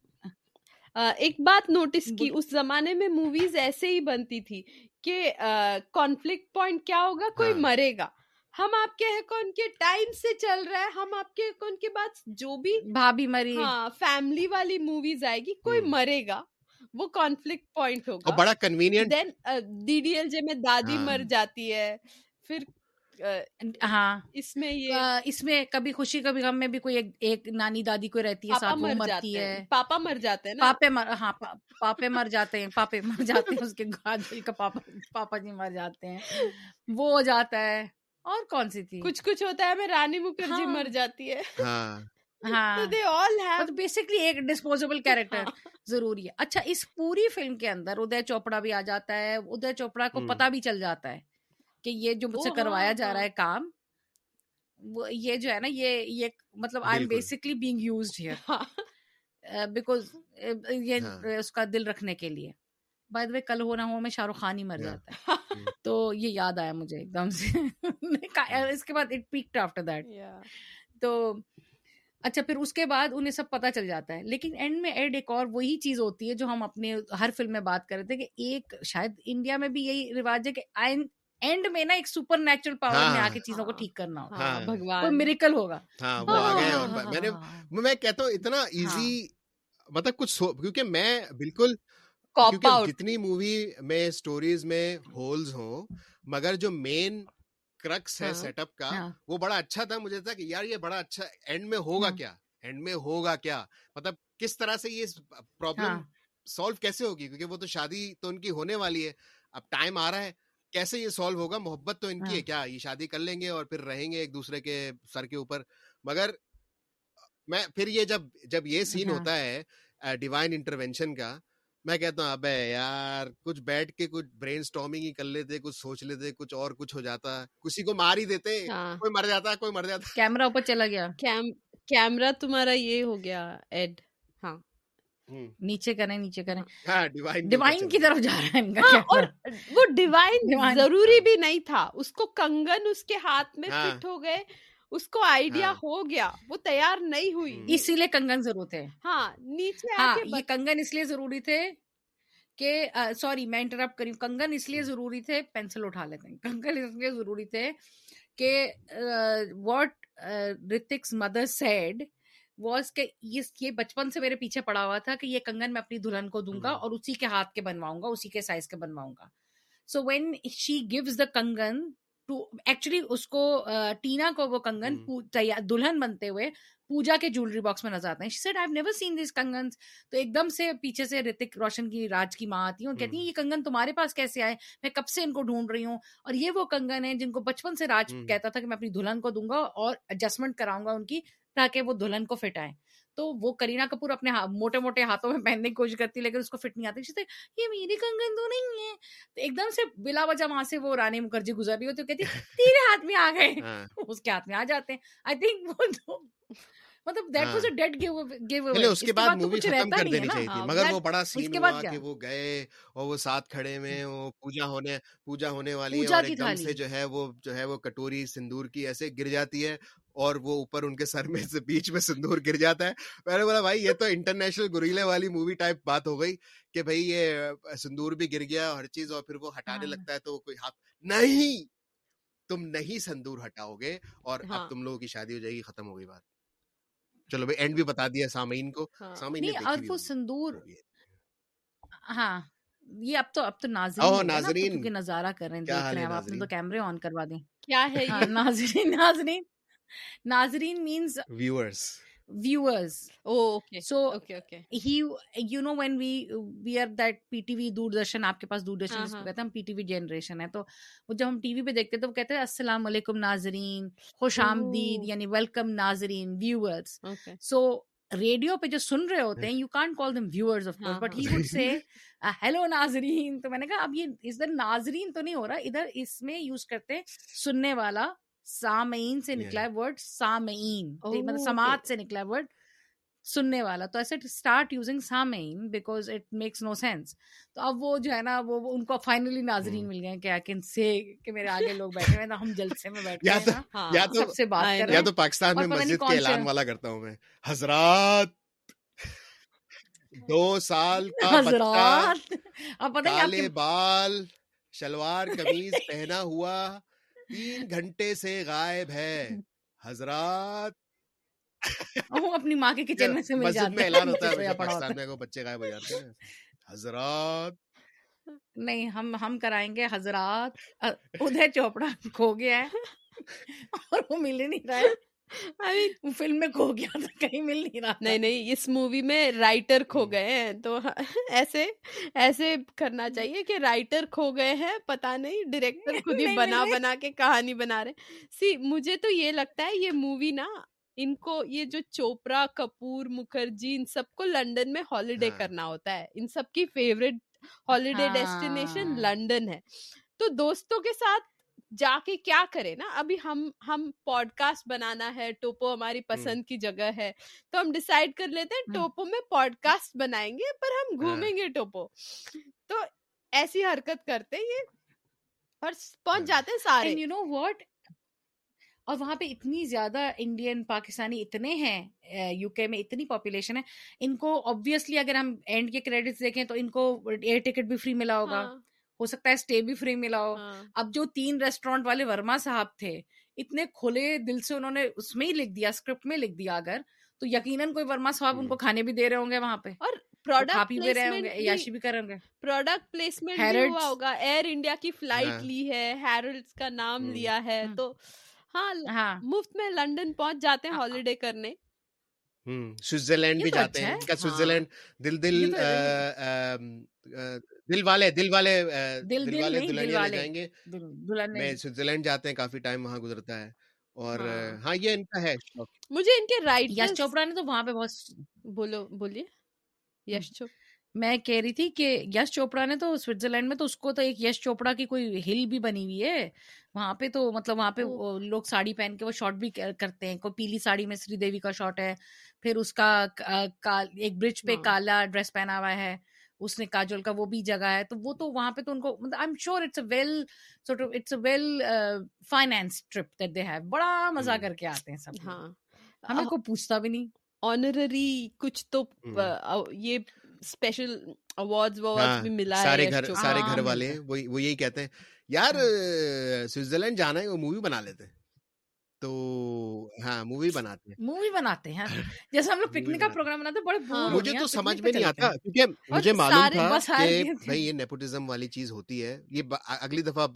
ایک بات نوٹس کی اس زمانے میں موویز ایسے ہی بنتی تھی کہ کانفلکٹ پوائنٹ کیا ہوگا؟ کوئی ہاں۔ مرے گا۔ ہم آپ کے کون کے ٹائم سے چل رہا ہے ہم آپ کے کون کے بعد جو بھی بھابھی مری۔ ہاں فیملی والی موویز آئے گی کوئی مرے گا وہ کانفلکٹ پوائنٹ ہوگا۔ بڑا convenient then D D L J میں دادی مر ہاں۔ جاتی ہے پھر ہاں۔ اس میں یہ اس میں کبھی خوشی کبھی غم میں بھی کوئی ایک نانی دادی کو رہتی ہے ساتھ مرتی ہے۔ پاپا مر جاتے ہیں پاپے مر ہاں پاپے مر جاتے ہیں پاپے مر جاتے ہیں اس کے گاجل کا پاپا پاپا جی مر جاتے ہیں۔ وہ ہو جاتا ہے۔ اور کون سی تھی؟ کچھ کچھ ہوتا ہے میں رانی مکھرجی ہاں۔ مر جاتی ہے۔ ہاں۔, ہاں۔ بیسکلی ایک ڈسپوزیبل کیریکٹر ہاں۔ ضروری ہے۔ اچھا اس پوری فلم کے اندر ادے چوپڑا بھی آ جاتا ہے ادے چوپڑا کو پتا بھی چل جاتا ہے۔ کہ یہ جو مجھ سے ہاں، کروایا جا رہا ہاں۔ ہے کام یہ جو ہے نا یہ یہ مطلب I am basically being used here یہ ہاں۔ uh, اس کا دل رکھنے کے لیے۔ بائی وے کل ہو نہ ہو میں شاہ رخ خان ہی مر جاتا ہے۔ تو یہ یاد آیا مجھے ایک دم سے۔ اس کے بعد اٹ پیکڈ آفٹر دیٹ تو اچھا پھر اس کے بعد انہیں سب پتہ چل جاتا ہے۔ لیکن اینڈ میں ایڈ ایک اور وہی چیز ہوتی ہے جو ہم اپنے ہر فلم میں بات کر رہے تھے کہ ایک شاید انڈیا میں بھی یہی رواج ہے کہ اینڈ میں نا ایک سپر نیچرل پاور میں آ کے چیزوں کو ٹھیک کرنا ہوگا بھگوان۔ میریکل ہوگا۔ میں کہتا ہوں اتنا ایزی مطلب کچھ کیونکہ میں بالکل جتنی مووی میں اسٹوریز میں ہولز ہوں مگر جو مین کرکس ہے سیٹ اپ کا وہ بڑا اچھا تھا مجھے تھا کہ یار یہ بڑا اچھا اینڈ میں ہوگا کیا؟ اینڈ میں ہوگا کیا؟ مطلب کس طرح سے یہ پرابلم سالو کیسے ہوگی؟ کیونکہ وہ تو شادی تو ان کی ہونے والی ہے۔ اب ٹائم آ رہا ہے۔ کیسے یہ سالو ہوگا؟ محبت تو ان کی ہے کیا یہ شادی کر لیں گے اور پھر رہیں گے ایک دوسرے کے سر کے اوپر؟ مگر میں پھر یہ جب جب یہ سین ہوتا ہے ڈیوائن انٹروینشن کا میں کہتا ہوں ابے یار کچھ بیٹھ کے کچھ برین اسٹارمنگ ہی کر لیتے کچھ سوچ لیتے کچھ اور کچھ ہو جاتا۔ کسی کو مار ہی دیتے ہاں۔ کوئی مر جاتا کوئی مر جاتا۔ کیمرہ اوپر چلا گیا۔ کیمرہ تمہارا یہ ہو گیا ایڈ ہاں۔ نیچے کریں نیچے کریں۔ ڈیوائن ہاں، کی طرف جا رہا ہے ہاں، اور وہ ڈیوائن ضروری بھی نہیں تھا۔ اس کو کنگن اس کے ہاتھ میں فٹ ہو گئے اس کو آئیڈیا ہاں۔ ہو گیا وہ تیار نہیں ہوئی۔ اسی لیے کنگن ضرور تھے ہاں نیچے ہاں یہ کنگن اس لیے ضروری تھے کہ سوری میں انٹرپٹ کری کنگن اس لیے ضروری تھے پینسل اٹھا لیتے ہیں۔ کنگن اس لیے ضروری تھے کہ what Hrithik's mother said was کہ یہ بچپن سے میرے پیچھے پڑا ہوا تھا کہ یہ کنگن میں اپنی دلہن کو دوں گا اور اسی کے ہاتھ کے بنواؤں گا اسی کے سائز کے بنواؤں گا۔ So when she gives the Kangan actually اس کو ٹینا کو وہ کنگن دلہن بنتے ہوئے پوجا کے جولری باکس میں نظر آتے ہیں۔ سین دس کنگن تو ایک دم سے پیچھے سے رتک روشن کی راج کی ماں آتی ہے اور کہتی ہیں یہ کنگن تمہارے پاس کیسے آئے؟ میں کب سے ان کو ڈھونڈ رہی ہوں؟ اور یہ وہ کنگن ہے جن کو بچپن سے راج کہتا تھا کہ میں اپنی دلہن کو دوں گا اور ایڈجسٹمنٹ کراؤں گا ان کی تاکہ وہ دلہن کو فٹ آئے۔ تو وہ کرینا کپور اپنے موٹے موٹے ہاتھوں میں پہننے کی کوشش کرتی لیکن اس کو فٹ نہیں آتی یہ میری کنگن تو نہیں ہے! تو ایک دم سے بلا وجہ وہاں سے وہ رانی مکھرجی گزر رہی ہوتی کہتی تیرے ہاتھ میں آ گئے! ہاں۔ اس کے ہاتھ میں آ جاتے ہیں۔ آئی تھنک وہ مطلب that was a dead give give away اس کے بعد مووی ختم کر دینی چاہیے تھی۔ مگر وہ بڑا سین ہوا کہ وہ گئے اور وہ ساتھ کھڑے میں وہ پوجا ہونے پوجا ہونے والی ہے اور ایک دم سے جو ہے وہ جو ہے وہ کٹوری سندور کی ایسے گر جاتی ہے اور وہ اوپر ان کے سر میں سے بیچ میں سندور گر جاتا ہے۔ میں نے بولا بھائی یہ تو انٹرنیشنل گریلے والی مووی ٹائپ بات ہو گئی کہ بھائی یہ سندور بھی گر گیا ہر چیز اور پھر وہ ہٹانے ہاں۔ لگتا ہے تو کوئی ہاتھ نہیں تم نہیں سندور ہٹاؤ گے اور اب ہاں۔ تم لوگوں کی شادی ہو جائے گی ختم ہو گئی بات۔ چلو بھائی اینڈ بھی بتا دیا سامعین کو۔ ہاں۔ سامعین اور وہ سندور ہاں یہ اب تو اب تو ناظرین ناظرین۔ نظارہ کر رہے ہیں دیکھ رہے ہیں آپ نے تو کیمرے آن کروا دیں۔ کیا ہے ناظرین ناظرین۔ ناظرین means viewers viewers. Oh okay. So okay okay. he you know when we we are that ptv doordarshan آپ کے پاس دوردرشن جس کو کہتے ہیں ہم پی ٹی وی جنریشن ہے تو وہ جب ہم ٹی وی پہ دیکھتے تو وہ کہتے ہیں السلام علیکم ناظرین خوش آمدید یعنی ویلکم ناظرین ویورز سو ریڈیو پہ جو سن رہے ہوتے ہیں you can't call them viewers of course but he would say hello ناظرین تو میں نے کہا اب یہ ادھر ناظرین تو نہیں ہو رہا ادھر اس میں یوز کرتے ہیں سننے والا سامعین سے نکلا ہے ورڈ سامعین۔ مطلب سماعت سے نکلا ہے ورڈ سننے والا۔ تو ایسے اسٹارٹ یوزنگ سامعین because it makes no sense تو اب وہ جو ہے نا وہ ان کو فائنلی ناظرین مل گئے کہ آئی کین سے کہ میرے آگے لوگ بیٹھے ہوئے ہم جلسے میں بیٹھے ہیں یا تو سے بات کر رہے ہیں۔ یا تو پاکستان میں مسجد کے اعلان والا کرتا ہوں میں۔ حضرات! دو سال کا حضرات! اب پتہ ہے بال شلوار قمیض پہنا ہوا۔ تین گھنٹے سے غائب ہے۔ حضرات وہ اپنی ماں کے کچن میں سے مل جاتے ہیں۔ اعلان ہوتا ہے پاکستان میں بچے غائب ہو جاتے ہیں حضرات نہیں ہم ہم کرائیں گے حضرات۔ ادھر چوپڑا کھو گیا ہے اور وہ مل ہی نہیں رہا ہے۔ فلم میں کھو گیا تھا کہیں مل نہیں رہا نہیں نہیں اس مووی میں رائٹر کھو گئے ہیں تو ایسے ایسے کرنا چاہیے کہ رائٹر کھو گئے ہیں پتا نہیں ڈائریکٹر خود ہی بنا بنا کے کہانی بنا رہے سی مجھے تو یہ لگتا ہے یہ مووی نا ان کو یہ جو چوپڑا کپور مکھرجی ان سب کو لنڈن میں ہالیڈے۔ کرنا ہوتا ہے۔ ان سب کی فیوریٹ ہالیڈے ڈیسٹینیشن لنڈن ہے۔ تو دوستوں کے ساتھ جا کے کیا کرے نا ابھی ہم ہم پوڈ کاسٹ بنانا ہے ٹوپو ہماری پسند کی جگہ ہے تو ہم ڈسائڈ کر لیتے ہیں ٹوپو میں پوڈ کاسٹ بنائیں گے پر ہم گھومیں گے ٹوپو۔ تو ایسی حرکت کرتے یہ اور پہنچ جاتے ہیں سارے۔ یو نو واٹ اور وہاں پہ اتنی زیادہ انڈین پاکستانی اتنے ہیں یو کے میں اتنی پاپولیشن ہے۔ ان کو آبویسلی اگر ہم اینڈ کے کریڈٹس دیکھیں تو ان کو ایئر ٹکٹ بھی فری ملا ہوگا۔ ہاں، ہو سکتا ہے اسٹے بھی فری ملا ہو ہاں۔ اب جو تین ریسٹورینٹ والے ورما صاحب تھے اتنے کھلے دل سے انہوں نے اس میں ہی لکھ دیا اسکرپٹ میں لکھ دیا اگر تو یقیناً کوئی ورما صاحب ان کو کھانے بھی دے رہے ہوں گے وہاں پہ اور پروڈکٹ بھی رہے ہوں گے یاشی بھی گے پروڈکٹ پلیسمنٹ ہوا ہوگا ایئر انڈیا کی فلائٹ ہاں۔ لی ہے ہیرلڈس کا نام۔ لیا ہے ہم۔ تو ہاں ہاں مفت میں لندن پہنچ جاتے ہیں ہاں۔ ہالیڈے کرنے سوئٹزرلینڈ بھی جاتے اچھا ہیں۔ ان کا ہاں۔ سوئٹزرلینڈ دل دل تو دل والے دل والے دل دل دل والے دل دلہنیا لے۔ جائیں گے دل- میں سوئٹزرلینڈ جاتے ہیں کافی ٹائم وہاں گزرتا ہے اور ہاں۔ ہاں یہ ان کا ہے مجھے ان کے یش رائٹرز چوپڑا نے تو وہاں پہ بہت بولو بولیے یش چوپ میں کہہ رہی تھی کہ یش چوپڑا نے تو سوئٹزرلینڈ میں تو اس کو تو ایک یش چوپڑا کی کوئی ہل بھی بنی ہوئی ہے۔ وہاں پہ تو مطلب وہاں پہ لوگ ساڑی پہن کے وہ شارٹ بھی کرتے ہیں۔ کوئی پیلی ساڑی میں سری دیوی کا شارٹ ہے پھر اس کا ایک برج پہ ہاں۔ کالا ڈریس پہنا ہوا ہے اس نے کاجول کا وہ بھی جگہ ہے۔ تو وہ تو وہاں پہ تو ان کو I am sure it's a well sort of it's a well finance trip that they have بڑا مزہ۔ کر کے آتے ہیں سب۔ ہاں۔ ہمیں کوئی پوچھتا بھی نہیں۔ آنرری کچھ تو یہ اسپیشل اوارڈز ہاں وارڈز بھی ملا ہے سارے گھر سارے ہاں، گھر ملتا والے وہ یہی کہتے ہیں یار ہاں۔ سوئٹزرلینڈ جانا ہے وہ مووی بنا لیتے ہیں۔ تو ہاں مووی بناتے ہیں۔ مووی بناتے ہیں جیسے ہم لوگ پکنک کا پروگرام بناتے ہیں بڑے ہاں۔ بور مجھے تو سمجھ میں نہیں آتا کیونکہ مجھے معلوم تھا کہ۔ بھائی یہ نیپوٹزم والی چیز ہوتی ہے۔ یہ اگلی دفعہ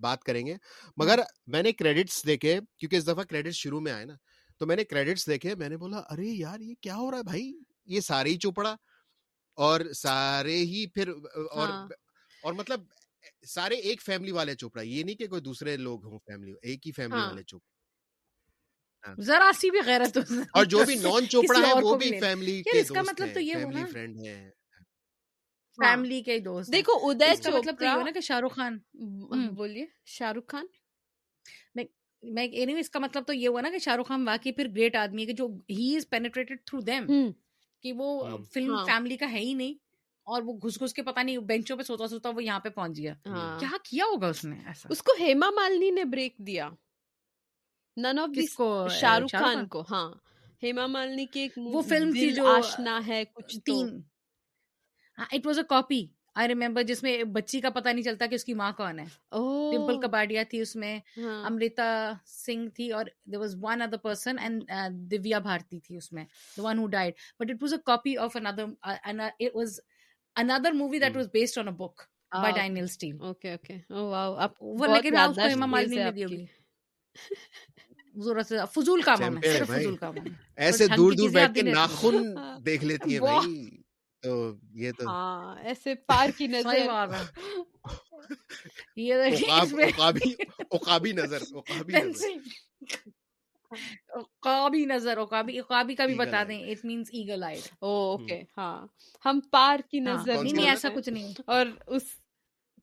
بات کریں گے۔ مگر میں نے کریڈٹس دیکھے کیونکہ اس دفعہ کریڈٹ شروع میں آئے نا تو میں نے کریڈٹس دیکھے میں نے بولا ارے یار یہ کیا ہو رہا ہے بھائی؟ یہ سارے ہی چوپڑا اور سارے ہی پھر اور ہاں۔ اور مطلب سارے ایک فیملی والے چوپڑا یہ نہیں کہ کوئی دوسرے لوگ ہوں فیملی ایک ہی فیملی ہاں۔ والے چوپڑا ذرا سی بھی غیرت اور جو بھی نان چوپڑا ہے وہ بھی۔ فیملی کے اس کا مطلب تو یہ ہوا فیملی فرینڈ ہیں فیملی کے دوست۔ دیکھو ادے اس کا مطلب تو یہ چوپڑا نا کہ شاہ رخ خان۔ بولیے شاہ رخ خان میں anyway اس کا مطلب تو یہ ہوا نا کہ شاہ رخ خان واقعی پھر گریٹ آدمی ہے کہ جو ہی از پینیٹریٹڈ تھرو دیم کہ وہ ہم۔ فلم ہاں۔ فیملی کا ہے ہی نہیں اور وہ گھس گھس کے پتہ نہیں بینچوں پہ سوتا سوتا وہ یہاں پہ پہنچ گیا۔ ہاں۔ کیا کیا ہوگا اس نے ایسا؟ اس کو ہیما مالنی نے بریک دیا۔ نن آف کس کو؟ شاہ رخ خان کو۔ ہاں۔ ہیما مالنی کی ایک وہ فلم تھی جو آشنا ہے کچھ تین۔ It was a copy I remember جس میں بچی کا پتہ نہیں چلتا کہ اس کی ماں کون ہے۔ اوہ، ٹمپل کباڈیا تھی اس میں ہاں، امرتا سنگھ تھی اور there was one other person and Divya Bharti تھی اس میں one who died but it was a copy of another it was another movie that was based on a book by uh, Danielle Steel okay okay wow وہ لیکن کو ہیما مالنی نے دی۔ ہوگی ضرورت سے فضول چیمپئن ہے صرف۔ فضول میں۔ ایسے دور دور بیٹھ کے ناخن ہاں۔ دیکھ لیتی ہے۔ بھائی۔ تو یہ تو ہاں ایسے پار کی نظر یہ نظر نظر کا بھی Eagle بتا eyed. دیں اٹ مینس ایگل آئیڈ او اوکے ہاں ہم پار کی نظر نہیں ایسا کچھ نہیں ہیں۔ اور اس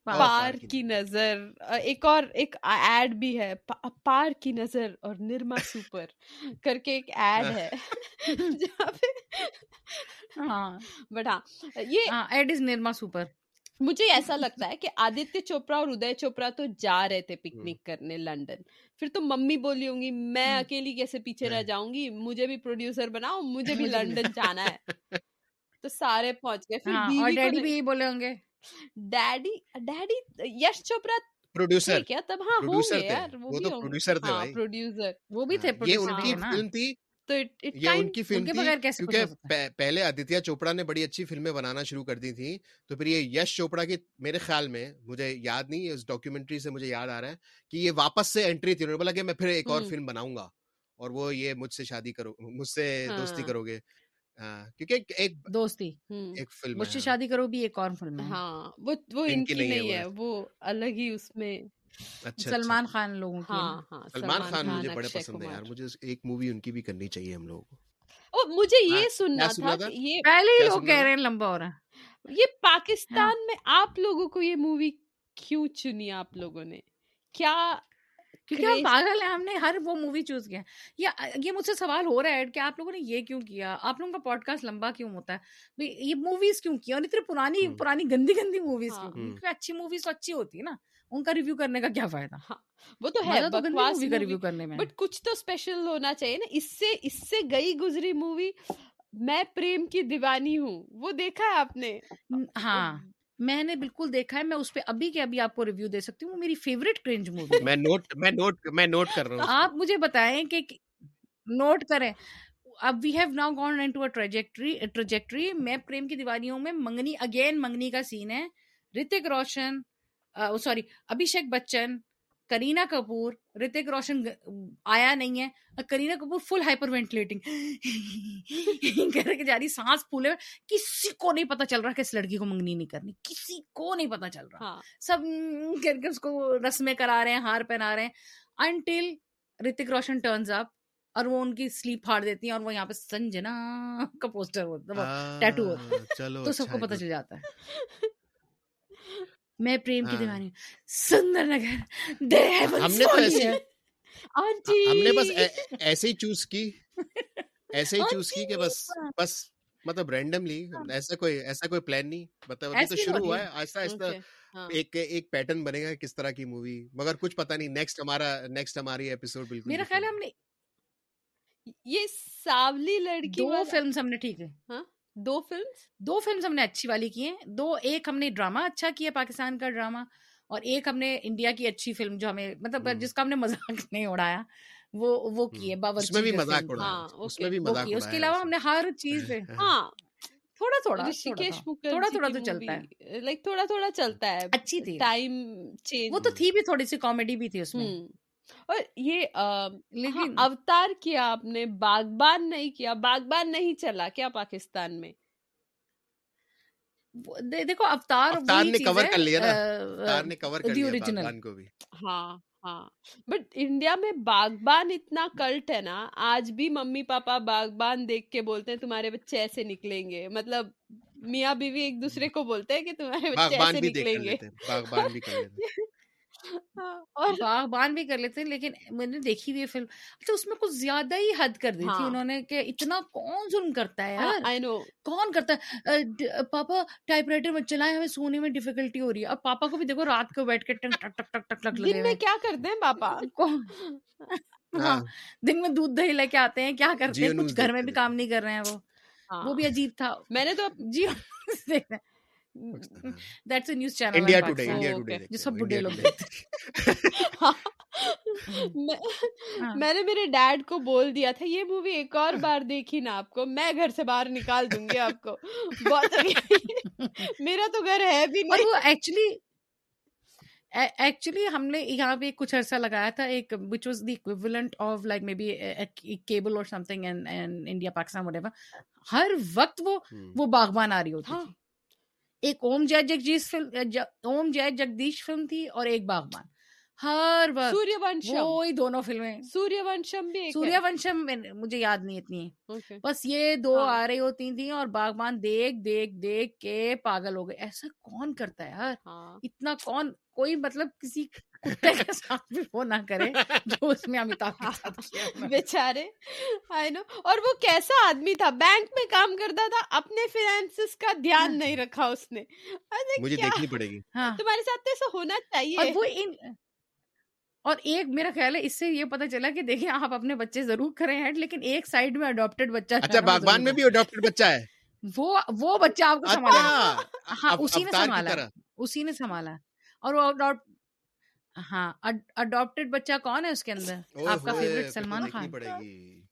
پار- کی نظر. ایک اور ایک ایڈ بھی ہے. پا- پار کی نظر اور نرما سپر کر کے ایک ایڈ ہے. جہاں پہ ہاں. بٹ ہاں یہ ہاں ایڈ از نرما سپر مجھے ایسا لگتا ہے کہ آدتیہ چوپڑا اور ادے چوپڑا تو جا رہے تھے پکنک کرنے لنڈن پھر تو ممی بولی ہوں گی میں۔ اکیلی کیسے پیچھے رہ۔ جاؤں گی مجھے بھی پروڈیوسر بناؤ مجھے بھی۔ لنڈن جانا ہے. تو سارے پہنچ گئے. پھر ہاں اور بیوی کو ڈیڈی بھی یہی بولے ہوں گے. Daddy daddy Yash Chopra producer تھے کیا تب ہاں ہوں پروڈیوسر گے تھے یار وہ وہ بھی تو ہوں پروڈیوسر تھے بھائی پروڈیوسر وہ بھی تھے یہ پروڈیوسر ان کی بھی نا فلم تھی تو it- it یہ ان kind- کی ان فلم کے تھی بغیر کیسے کچھ کیونکہ ہو سکتا ہے پہ- پہلے آدتیہ چوپڑا نے بڑی اچھی فلمیں بنانا شروع کر دی تھیں تو پھر یہ یش چوپڑا کی میرے خیال میں مجھے یاد نہیں اس ڈاکیومنٹری سے مجھے یاد آ رہا ہے کہ یہ واپس سے انٹری تھی انہوں نے بولا کہ میں پھر ایک اور۔ فلم بناؤں گا اور وہ یہ مجھ سے شادی کرو مجھ سے دوستی۔ کرو گے کیونکہ ایک- دوستی۔ ایک فلم مجھ سے ہے شادی کرو بھی ایک اور فلم ہے۔ ہاں وہ وہ ان کی نہیں ہے وہ الگ ہی اس میں اچھا اچھا۔ سلمان خان لوگوں کی۔ ہاں ہاں سلمان خان مجھے بڑے پسند ہے یار۔ مجھے ایک مووی ان کی بھی کرنی چاہیے ہم لوگوں کو۔ مجھے ہاں، یہ سننا تھا یہ پہلے ہی لوگ کہہ؟ رہے ہیں لمبا ہو رہا یہ پاکستان میں آپ لوگوں کو یہ مووی کیوں چنی آپ لوگوں نے؟ کیا کیونکہ آپ پاگل ہیں ہم نے ہر وہ مووی چوز کیا یا یہ مجھ سے سوال ہو رہا ہے کہ آپ لوگوں نے یہ کیوں کیا؟ آپ لوگوں کا پوڈ کاسٹ لمبا کیوں ہوتا ہے؟ بھائی یہ موویز کیوں کیا؟ اور اتنی پرانی پرانی گندی گندی موویز ہاں۔ کیونکہ اچھی موویز تو اچھی ہوتی ہے نا۔ ان کا ریویو کرنے کا کیا فائدہ؟ ہاں، وہ تو ہے کا ریویو کرنے میں۔ بٹ کچھ تو اسپیشل ہونا چاہیے نا۔ اس سے اس سے گئی گزری مووی میں پریم کی دیوانی ہوں۔ وہ دیکھا ہے آپ نے؟ ہاں۔ میں نے بالکل دیکھا ہے میں اس پہ ابھی کے ابھی آپ کو ریویو دے سکتی ہوں میری فیوریٹ کرنج مووی میں نوٹ میں نوٹ میں نوٹ کر رہا ہوں آپ مجھے بتائیں کہ نوٹ کریں۔ اب we have now gone into trajectory trajectory میں پریم کی دیواریوں میں منگنی اگین منگنی کا سین ہے۔ رتک روشن سوری ابھیشیک بچن کرینا کپور رتک روشن آیا نہیں ہے Kareena Kapoor full hyperventilating کے جا رہی سانس پھولے کسی کو نہیں پتا چل رہا کہ اس لڑکی کو منگنی نہیں کرنی کسی کو نہیں پتا چل رہا۔ ہاں۔ سب کر کے اس کو رسمیں کرا رہے ہیں ہار پہنا رہے ہیں۔ انٹل رتک روشن ٹرنز اپ اور وہ ان کی سلیپ پھاڑ دیتی ہیں اور وہ یہاں پہ سنجنا کا پوسٹر ہوتا ہے ٹیٹو ہوتا ہے۔ تو سب کو پتہ چل جاتا ہے۔ میں پریم کی ہاں۔ دیوانی ہوں۔ سندر نگر ہم نے تو ایسے ہم نے بس ایسے ہی چوز کی۔ ایسے ہی چوز کی کہ بس بس مطلب رینڈملی ہاں۔ ایسا کوئی ایسا کوئی پلان نہیں۔ مطلب ابھی تو شروع ہوا ہے۔ آہستہ آہستہ ہاں۔ ایک ایک پیٹرن بنے گا کس طرح کی مووی مگر کچھ پتہ نہیں نیکسٹ ہمارا نیکسٹ ہماری ایپیسوڈ بالکل میرا خیال ہم نے یہ ساولی لڑکی دو فلمز ہم نے ٹھیک ہے۔ ہاں؟ دو فلم دو فلم ہم نے اچھی والی کی ہیں۔ دو ایک ہم نے ڈراما اچھا کیا پاکستان کا ڈراما اور ایک ہم نے انڈیا کی اچھی فلم جو ہمیں مطلب جس کا ہم نے مذاق نہیں اڑایا وہ وہ کیے باورچی اس ہاں، کے علاوہ ہم نے ہر چیز پہ ہاں تھوڑا تھوڑا تھوڑا تھوڑا۔ تو چلتا ہے۔ لائک تھوڑا تھوڑا چلتا ہے۔ اچھی تھی۔ ٹائم وہ تو تھی بھی تھوڑی سی کامیڈی بھی تھی اس میں۔ اور یہ لیکن اوتار کیا آپ نے؟ باغبان نہیں کیا؟ باغبان نہیں چلا کیا پاکستان میں؟ دیکھو اوتار نے کور کر لیا نے کور کر لیا کو بھی۔ ہاں ہاں۔ بٹ انڈیا میں باغبان اتنا کلٹ ہے نا آج بھی ممی پاپا باغبان دیکھ کے بولتے ہیں تمہارے بچے ایسے نکلیں گے۔ مطلب میاں بیوی ایک دوسرے کو بولتے ہیں کہ تمہارے بچے ایسے نکلیں گے۔ اور باغبان بھی کر لیتے ہیں لیکن میں نے دیکھی ہوئی فلم اچھا اس میں کچھ زیادہ ہی حد کر دی تھی انہوں نے کہ اتنا کون ظلم کرتا ہے کون کرتا ہے پاپا ٹائپ رائٹر میں چلائے ہمیں سونے میں ڈیفیکلٹی ہو رہی ہے اب پاپا کو بھی دیکھو رات کو بیٹھ کے ٹک ٹک ٹک ٹک ٹک لگ میں کیا کرتے ہیں پاپا دن میں دودھ دہی لے کے آتے ہیں کیا کرتے ہیں کچھ گھر میں بھی کام نہیں کر رہے ہیں وہ وہ بھی عجیب تھا میں نے تو جی دیکھ رہے that's a news channel India Today India Today جو سب بڈھے لوگ میں نے میرے ڈیڈ کو بول دیا تھا یہ مووی ایک اور بار دیکھی نا آپ کو میں گھر سے باہر نکال دوں گی آپ کو بہت میرا تو گھر ہے بھی نہیں وہ ایکچولی ایکچولی ہم نے یہاں پہ کچھ عرصہ لگایا تھا ایک which was the of like maybe cable اور سم تھنگ انڈیا پاکستان ہر وقت وہ وہ باغبان آ رہی ہوتی تھی ایک اوم جے جگدیش فلم اوم جے جگدیش فلم تھی اور ایک باغبان ہر وقت۔ سوریہ ونشم وہی دونوں فلمیں۔ سوریہ ونشم بھی سوریہ ونشم مجھے یاد نہیں اتنی۔ بس یہ دو ہاں۔ آ رہی ہوتی تھیں اور باغبان دیکھ دیکھ دیکھ کے پاگل ہو گئے۔ ایسا کون کرتا ہے یار؟ ہاں۔ اتنا کون؟ کوئی مطلب کسی کتے کے ساتھ بھی وہ نہ کرے جو اس میں امیتابھ ہاں۔ بیچارے۔ آئی نو اور وہ کیسا آدمی تھا؟ بینک میں کام کرتا تھا اپنے فینانسز کا دھیان نہیں رکھا اس نے۔ مجھے دیکھنی پڑے گی۔ تمہارے ساتھ تو ایسا ہونا چاہیے۔ وہ اور ایک میرا خیال ہے اس سے یہ پتا چلا کہ دیکھیں آپ اپنے بچے ضرور کریں ایڈ لیکن ایک سائڈ میں اڈاپٹیڈ بچہ اچھا باغبان میں بھی اڈاپٹیڈ بچہ ہے؟ وہ وہ بچہ آپ کو اچھا، سنبھالا۔ ہاں اسی نے سنبھالا۔ اسی نے سنبھالا۔ اور وہ ہاں اڈاپٹیڈ بچہ کون ہے اس کے اندر؟ آپ کا فیوریٹ سلمان خان۔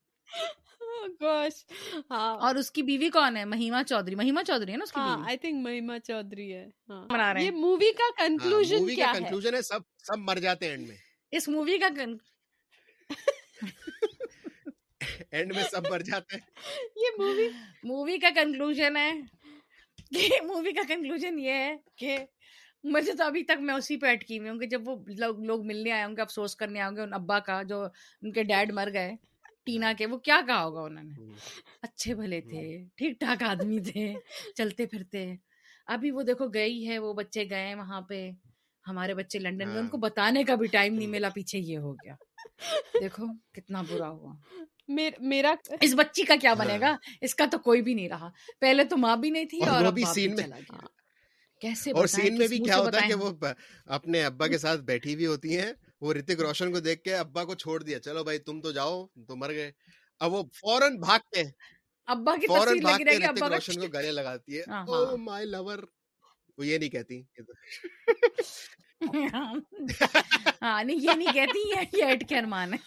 ہاں۔ اور اس کی بیوی کون ہے؟ مہیما چودھری۔ مہیما چودھری ہے نا آئی تھنک ہاں، مہیما چودھری ہے۔ ہاں۔ یہ مووی کا کنکلوژن کیا ہے؟ سب سب مر جاتے ہیں میں۔ اس مووی کا اینڈ میں سب مر جاتے ہیں یہ مووی مووی کا کنکلوژن ہے کہ مووی کا کنکلوژن یہ ہے کہ مجھے تو ابھی تک میں اسی پہ اٹکی ہوئی ہوں کہ جب وہ لوگ لوگ ملنے آئے ہوں گے افسوس کرنے آئیں گے ان ابا کا جو ان کے ڈیڈ مر گئے ٹینا کے وہ کیا کہا ہوگا انہوں نے اچھے بھلے تھے ٹھیک ٹھاک آدمی تھے چلتے پھرتے ابھی وہ دیکھو گئی ہے وہ بچے گئے وہاں پہ ہمارے بچے لنڈن میں ان ہاں۔ کو بتانے کا بھی ٹائم نہیں ہاں۔ ملا پیچھے یہ ہو گیا۔ دیکھو کتنا برا ہوا۔ میرا اس بچی کا کیا بنے گا؟ ہاں۔ اس کا تو کوئی بھی نہیں رہا۔ پہلے تو ماں بھی نہیں تھی اور اب سین میں کیسے اور سین میں بھی کیا ہوتا ہے کہ وہ اپنے ابا کے ساتھ بیٹھی ہوئی ہوتی ہیں وہ رتک روشن کو دیکھ کے ابا کو چھوڑ دیا۔ چلو بھائی تم تو جاؤ تو مر گئے۔ اب وہ فوراً بھاگتے ہیں۔ ابا کی فوراً بھاگ کے رتک روشن کو گلے لگاتی ہے۔ Oh my love. وہ یہ نہیں کہتی۔ ہاں نہیں یہ نہیں کہتی یہ ایٹ کے ارمان ہے۔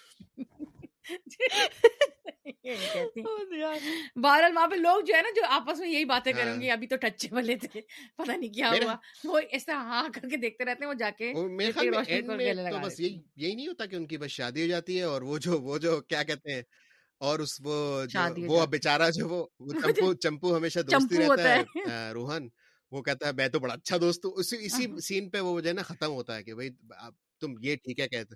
بہرحال وہاں پہ لوگ جو ہے نا جو آپس میں یہی باتیں کریں گے ابھی تو ٹچے والے تھے پتا نہیں کیا ہوا۔ وہ ایسا ہاں کر کے دیکھتے رہتے ہیں وہ جا کے بس یہی نہیں ہوتا کہ ان کی بس شادی ہو جاتی ہے اور وہ جو وہ جو کیا کہتے ہیں اور اس وہ وہ بیچارہ جو وہ چمپو چمپو ہمیشہ دوستی رہتا ہے روحن وہ کہتا ہے میں تو بڑا اچھا دوست ہوں۔ اسی اسی سین پہ وہ جو ہے نا ختم ہوتا ہے کہ بھائی تم یہ ٹھیک ہے کہتے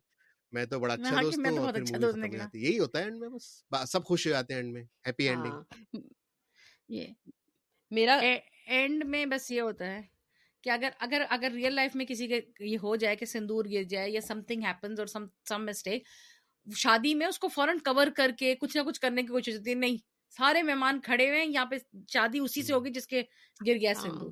میں تو بڑا اچھا دوست ہوں اور پھر مووی ختم ہو جاتی ہے۔ یہی ہوتا ہے اینڈ میں بس۔ سب خوش ہو جاتے ہیں اینڈ میں۔ ہیپی اینڈنگ یہ میرا اینڈ میں بس یہ ہوتا ہے کہ اگر اگر اگر ریئل لائف میں کسی کے یہ ہو جائے کہ سندور گر جائے یا سم تھنگ ہیپنز اور سم سم مسٹیک شادی میں اس کو فوراً کور کر کے کچھ نہ کچھ کرنے کی کوشش ہوتی ہے۔ نہیں سارے مہمان کھڑے ہوئے ہیں یہاں پہ شادی اسی سے ہوگی جس کے گر گیا سندور۔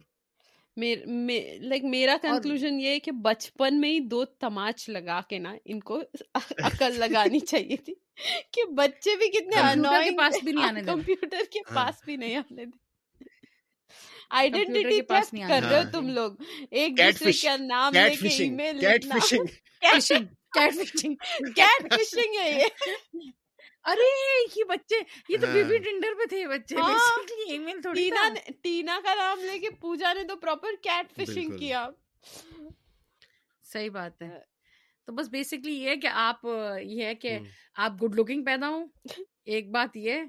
لائک میرا کنکلوژ یہ ہے کہ بچپن میں ہی دو تماچ لگا کے نا ان کو عقل لگانی چاہیے تھی کہ بچے بھی کتنے پاس بھی نہیں آنے کمپیوٹر کے پاس بھی نہیں آنے دے آئیڈینٹی کر رہے ہو تم لوگ۔ ایک دوسرے کا نام لے کے email cat fishing cat fishing ہے یہ۔ ارے یہ بچے یہ تو بیبی ٹینڈر پہ تھے بچے ٹینا کا نام لے کے پوجا نے تو پراپر کیٹ فشنگ کیا۔ صحیح بات ہے۔ تو بس بیسکلی یہ کہ آپ یہ ہے کہ آپ گڈ لکنگ پیدا ہوں۔ ایک بات یہ۔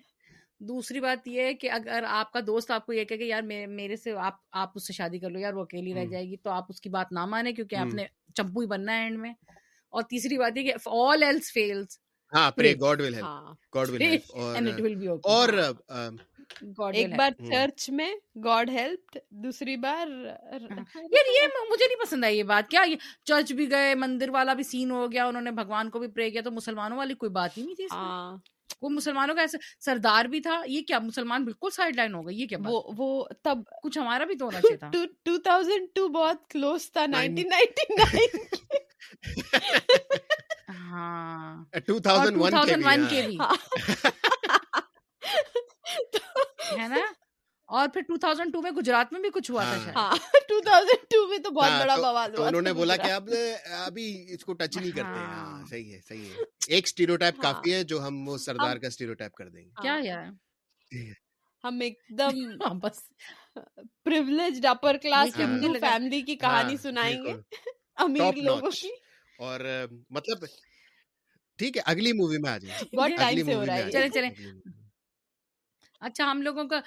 دوسری بات یہ ہے کہ اگر آپ کا دوست آپ کو یہ کہ یار میرے سے آپ آپ اس سے شادی کر لو یار وہ اکیلی رہ جائے گی تو آپ اس کی بات نہ مانے کیونکہ آپ نے چمپو ہی بننا ہے اینڈ میں۔ اور تیسری بات یہ کہ آل ایلس فیلس ہاں pray God will help God will help اور ایک بار چرچ میں گاڈ ہیلپ دوسری بار یار یہ مجھے نہیں پسند آئی یہ بات۔ کیا چرچ بھی گئے مندر والا بھی سین ہو گیا انہوں نے بھگوان کو بھی پرے کیا تو مسلمانوں والی کوئی بات ہی نہیں تھی وہ مسلمانوں کا ایسا سردار بھی تھا یہ کیا مسلمان بالکل سائڈ لائن ہو گئی یہ کیا وہ وہ تب کچھ ہمارا بھی تو ہونا چاہیے تھا۔ 2002 بہت کلوز تھا 1999 ہاں۔ ٹو تھاؤزینڈ ہاں۔ بھی اور پھر 2002 میں گجرات میں بھی کچھ ہوا تھا ہاں۔ 2002 میں تو بہت بڑا ہوا انہوں نے بولا کہ اب ابھی اس کو ٹچ نہیں کرتے۔ ہاں۔ صحیح ہے صحیح ہے۔ ایک کافی ہے جو ہم وہ سردار کا کر دیں گے۔ کیا یار؟ جی۔ ہم ایک دم بس۔ پریولیجڈ اپر کلاس فیملی کی کہانی سنائیں گے۔ امیر لوگوں کی۔ اور مطلب ٹھیک ہے اگلی مووی میں آ جائیں بہت ٹائم سے ہو رہا ہے چلیں چلیں اچھا ہم لوگوں کا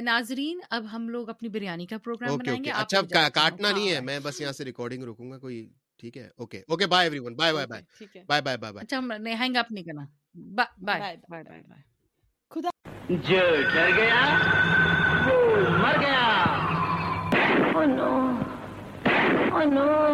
ناظرین اب ہم لوگ اپنی بریانی کا پروگرام بنائیں گے۔ اچھا کاٹنا نہیں ہے میں بس یہاں سے ریکارڈنگ روکوں گا کوئی ٹھیک ہے۔ Okay okay bye everyone bye bye bye bye bye bye اچھا ہم نے ہینگ اپ نہیں کرنا۔ بائے بائے بائے بائے خدا۔ جو ڈر گیا وہ مر گیا۔ Oh no. Oh no.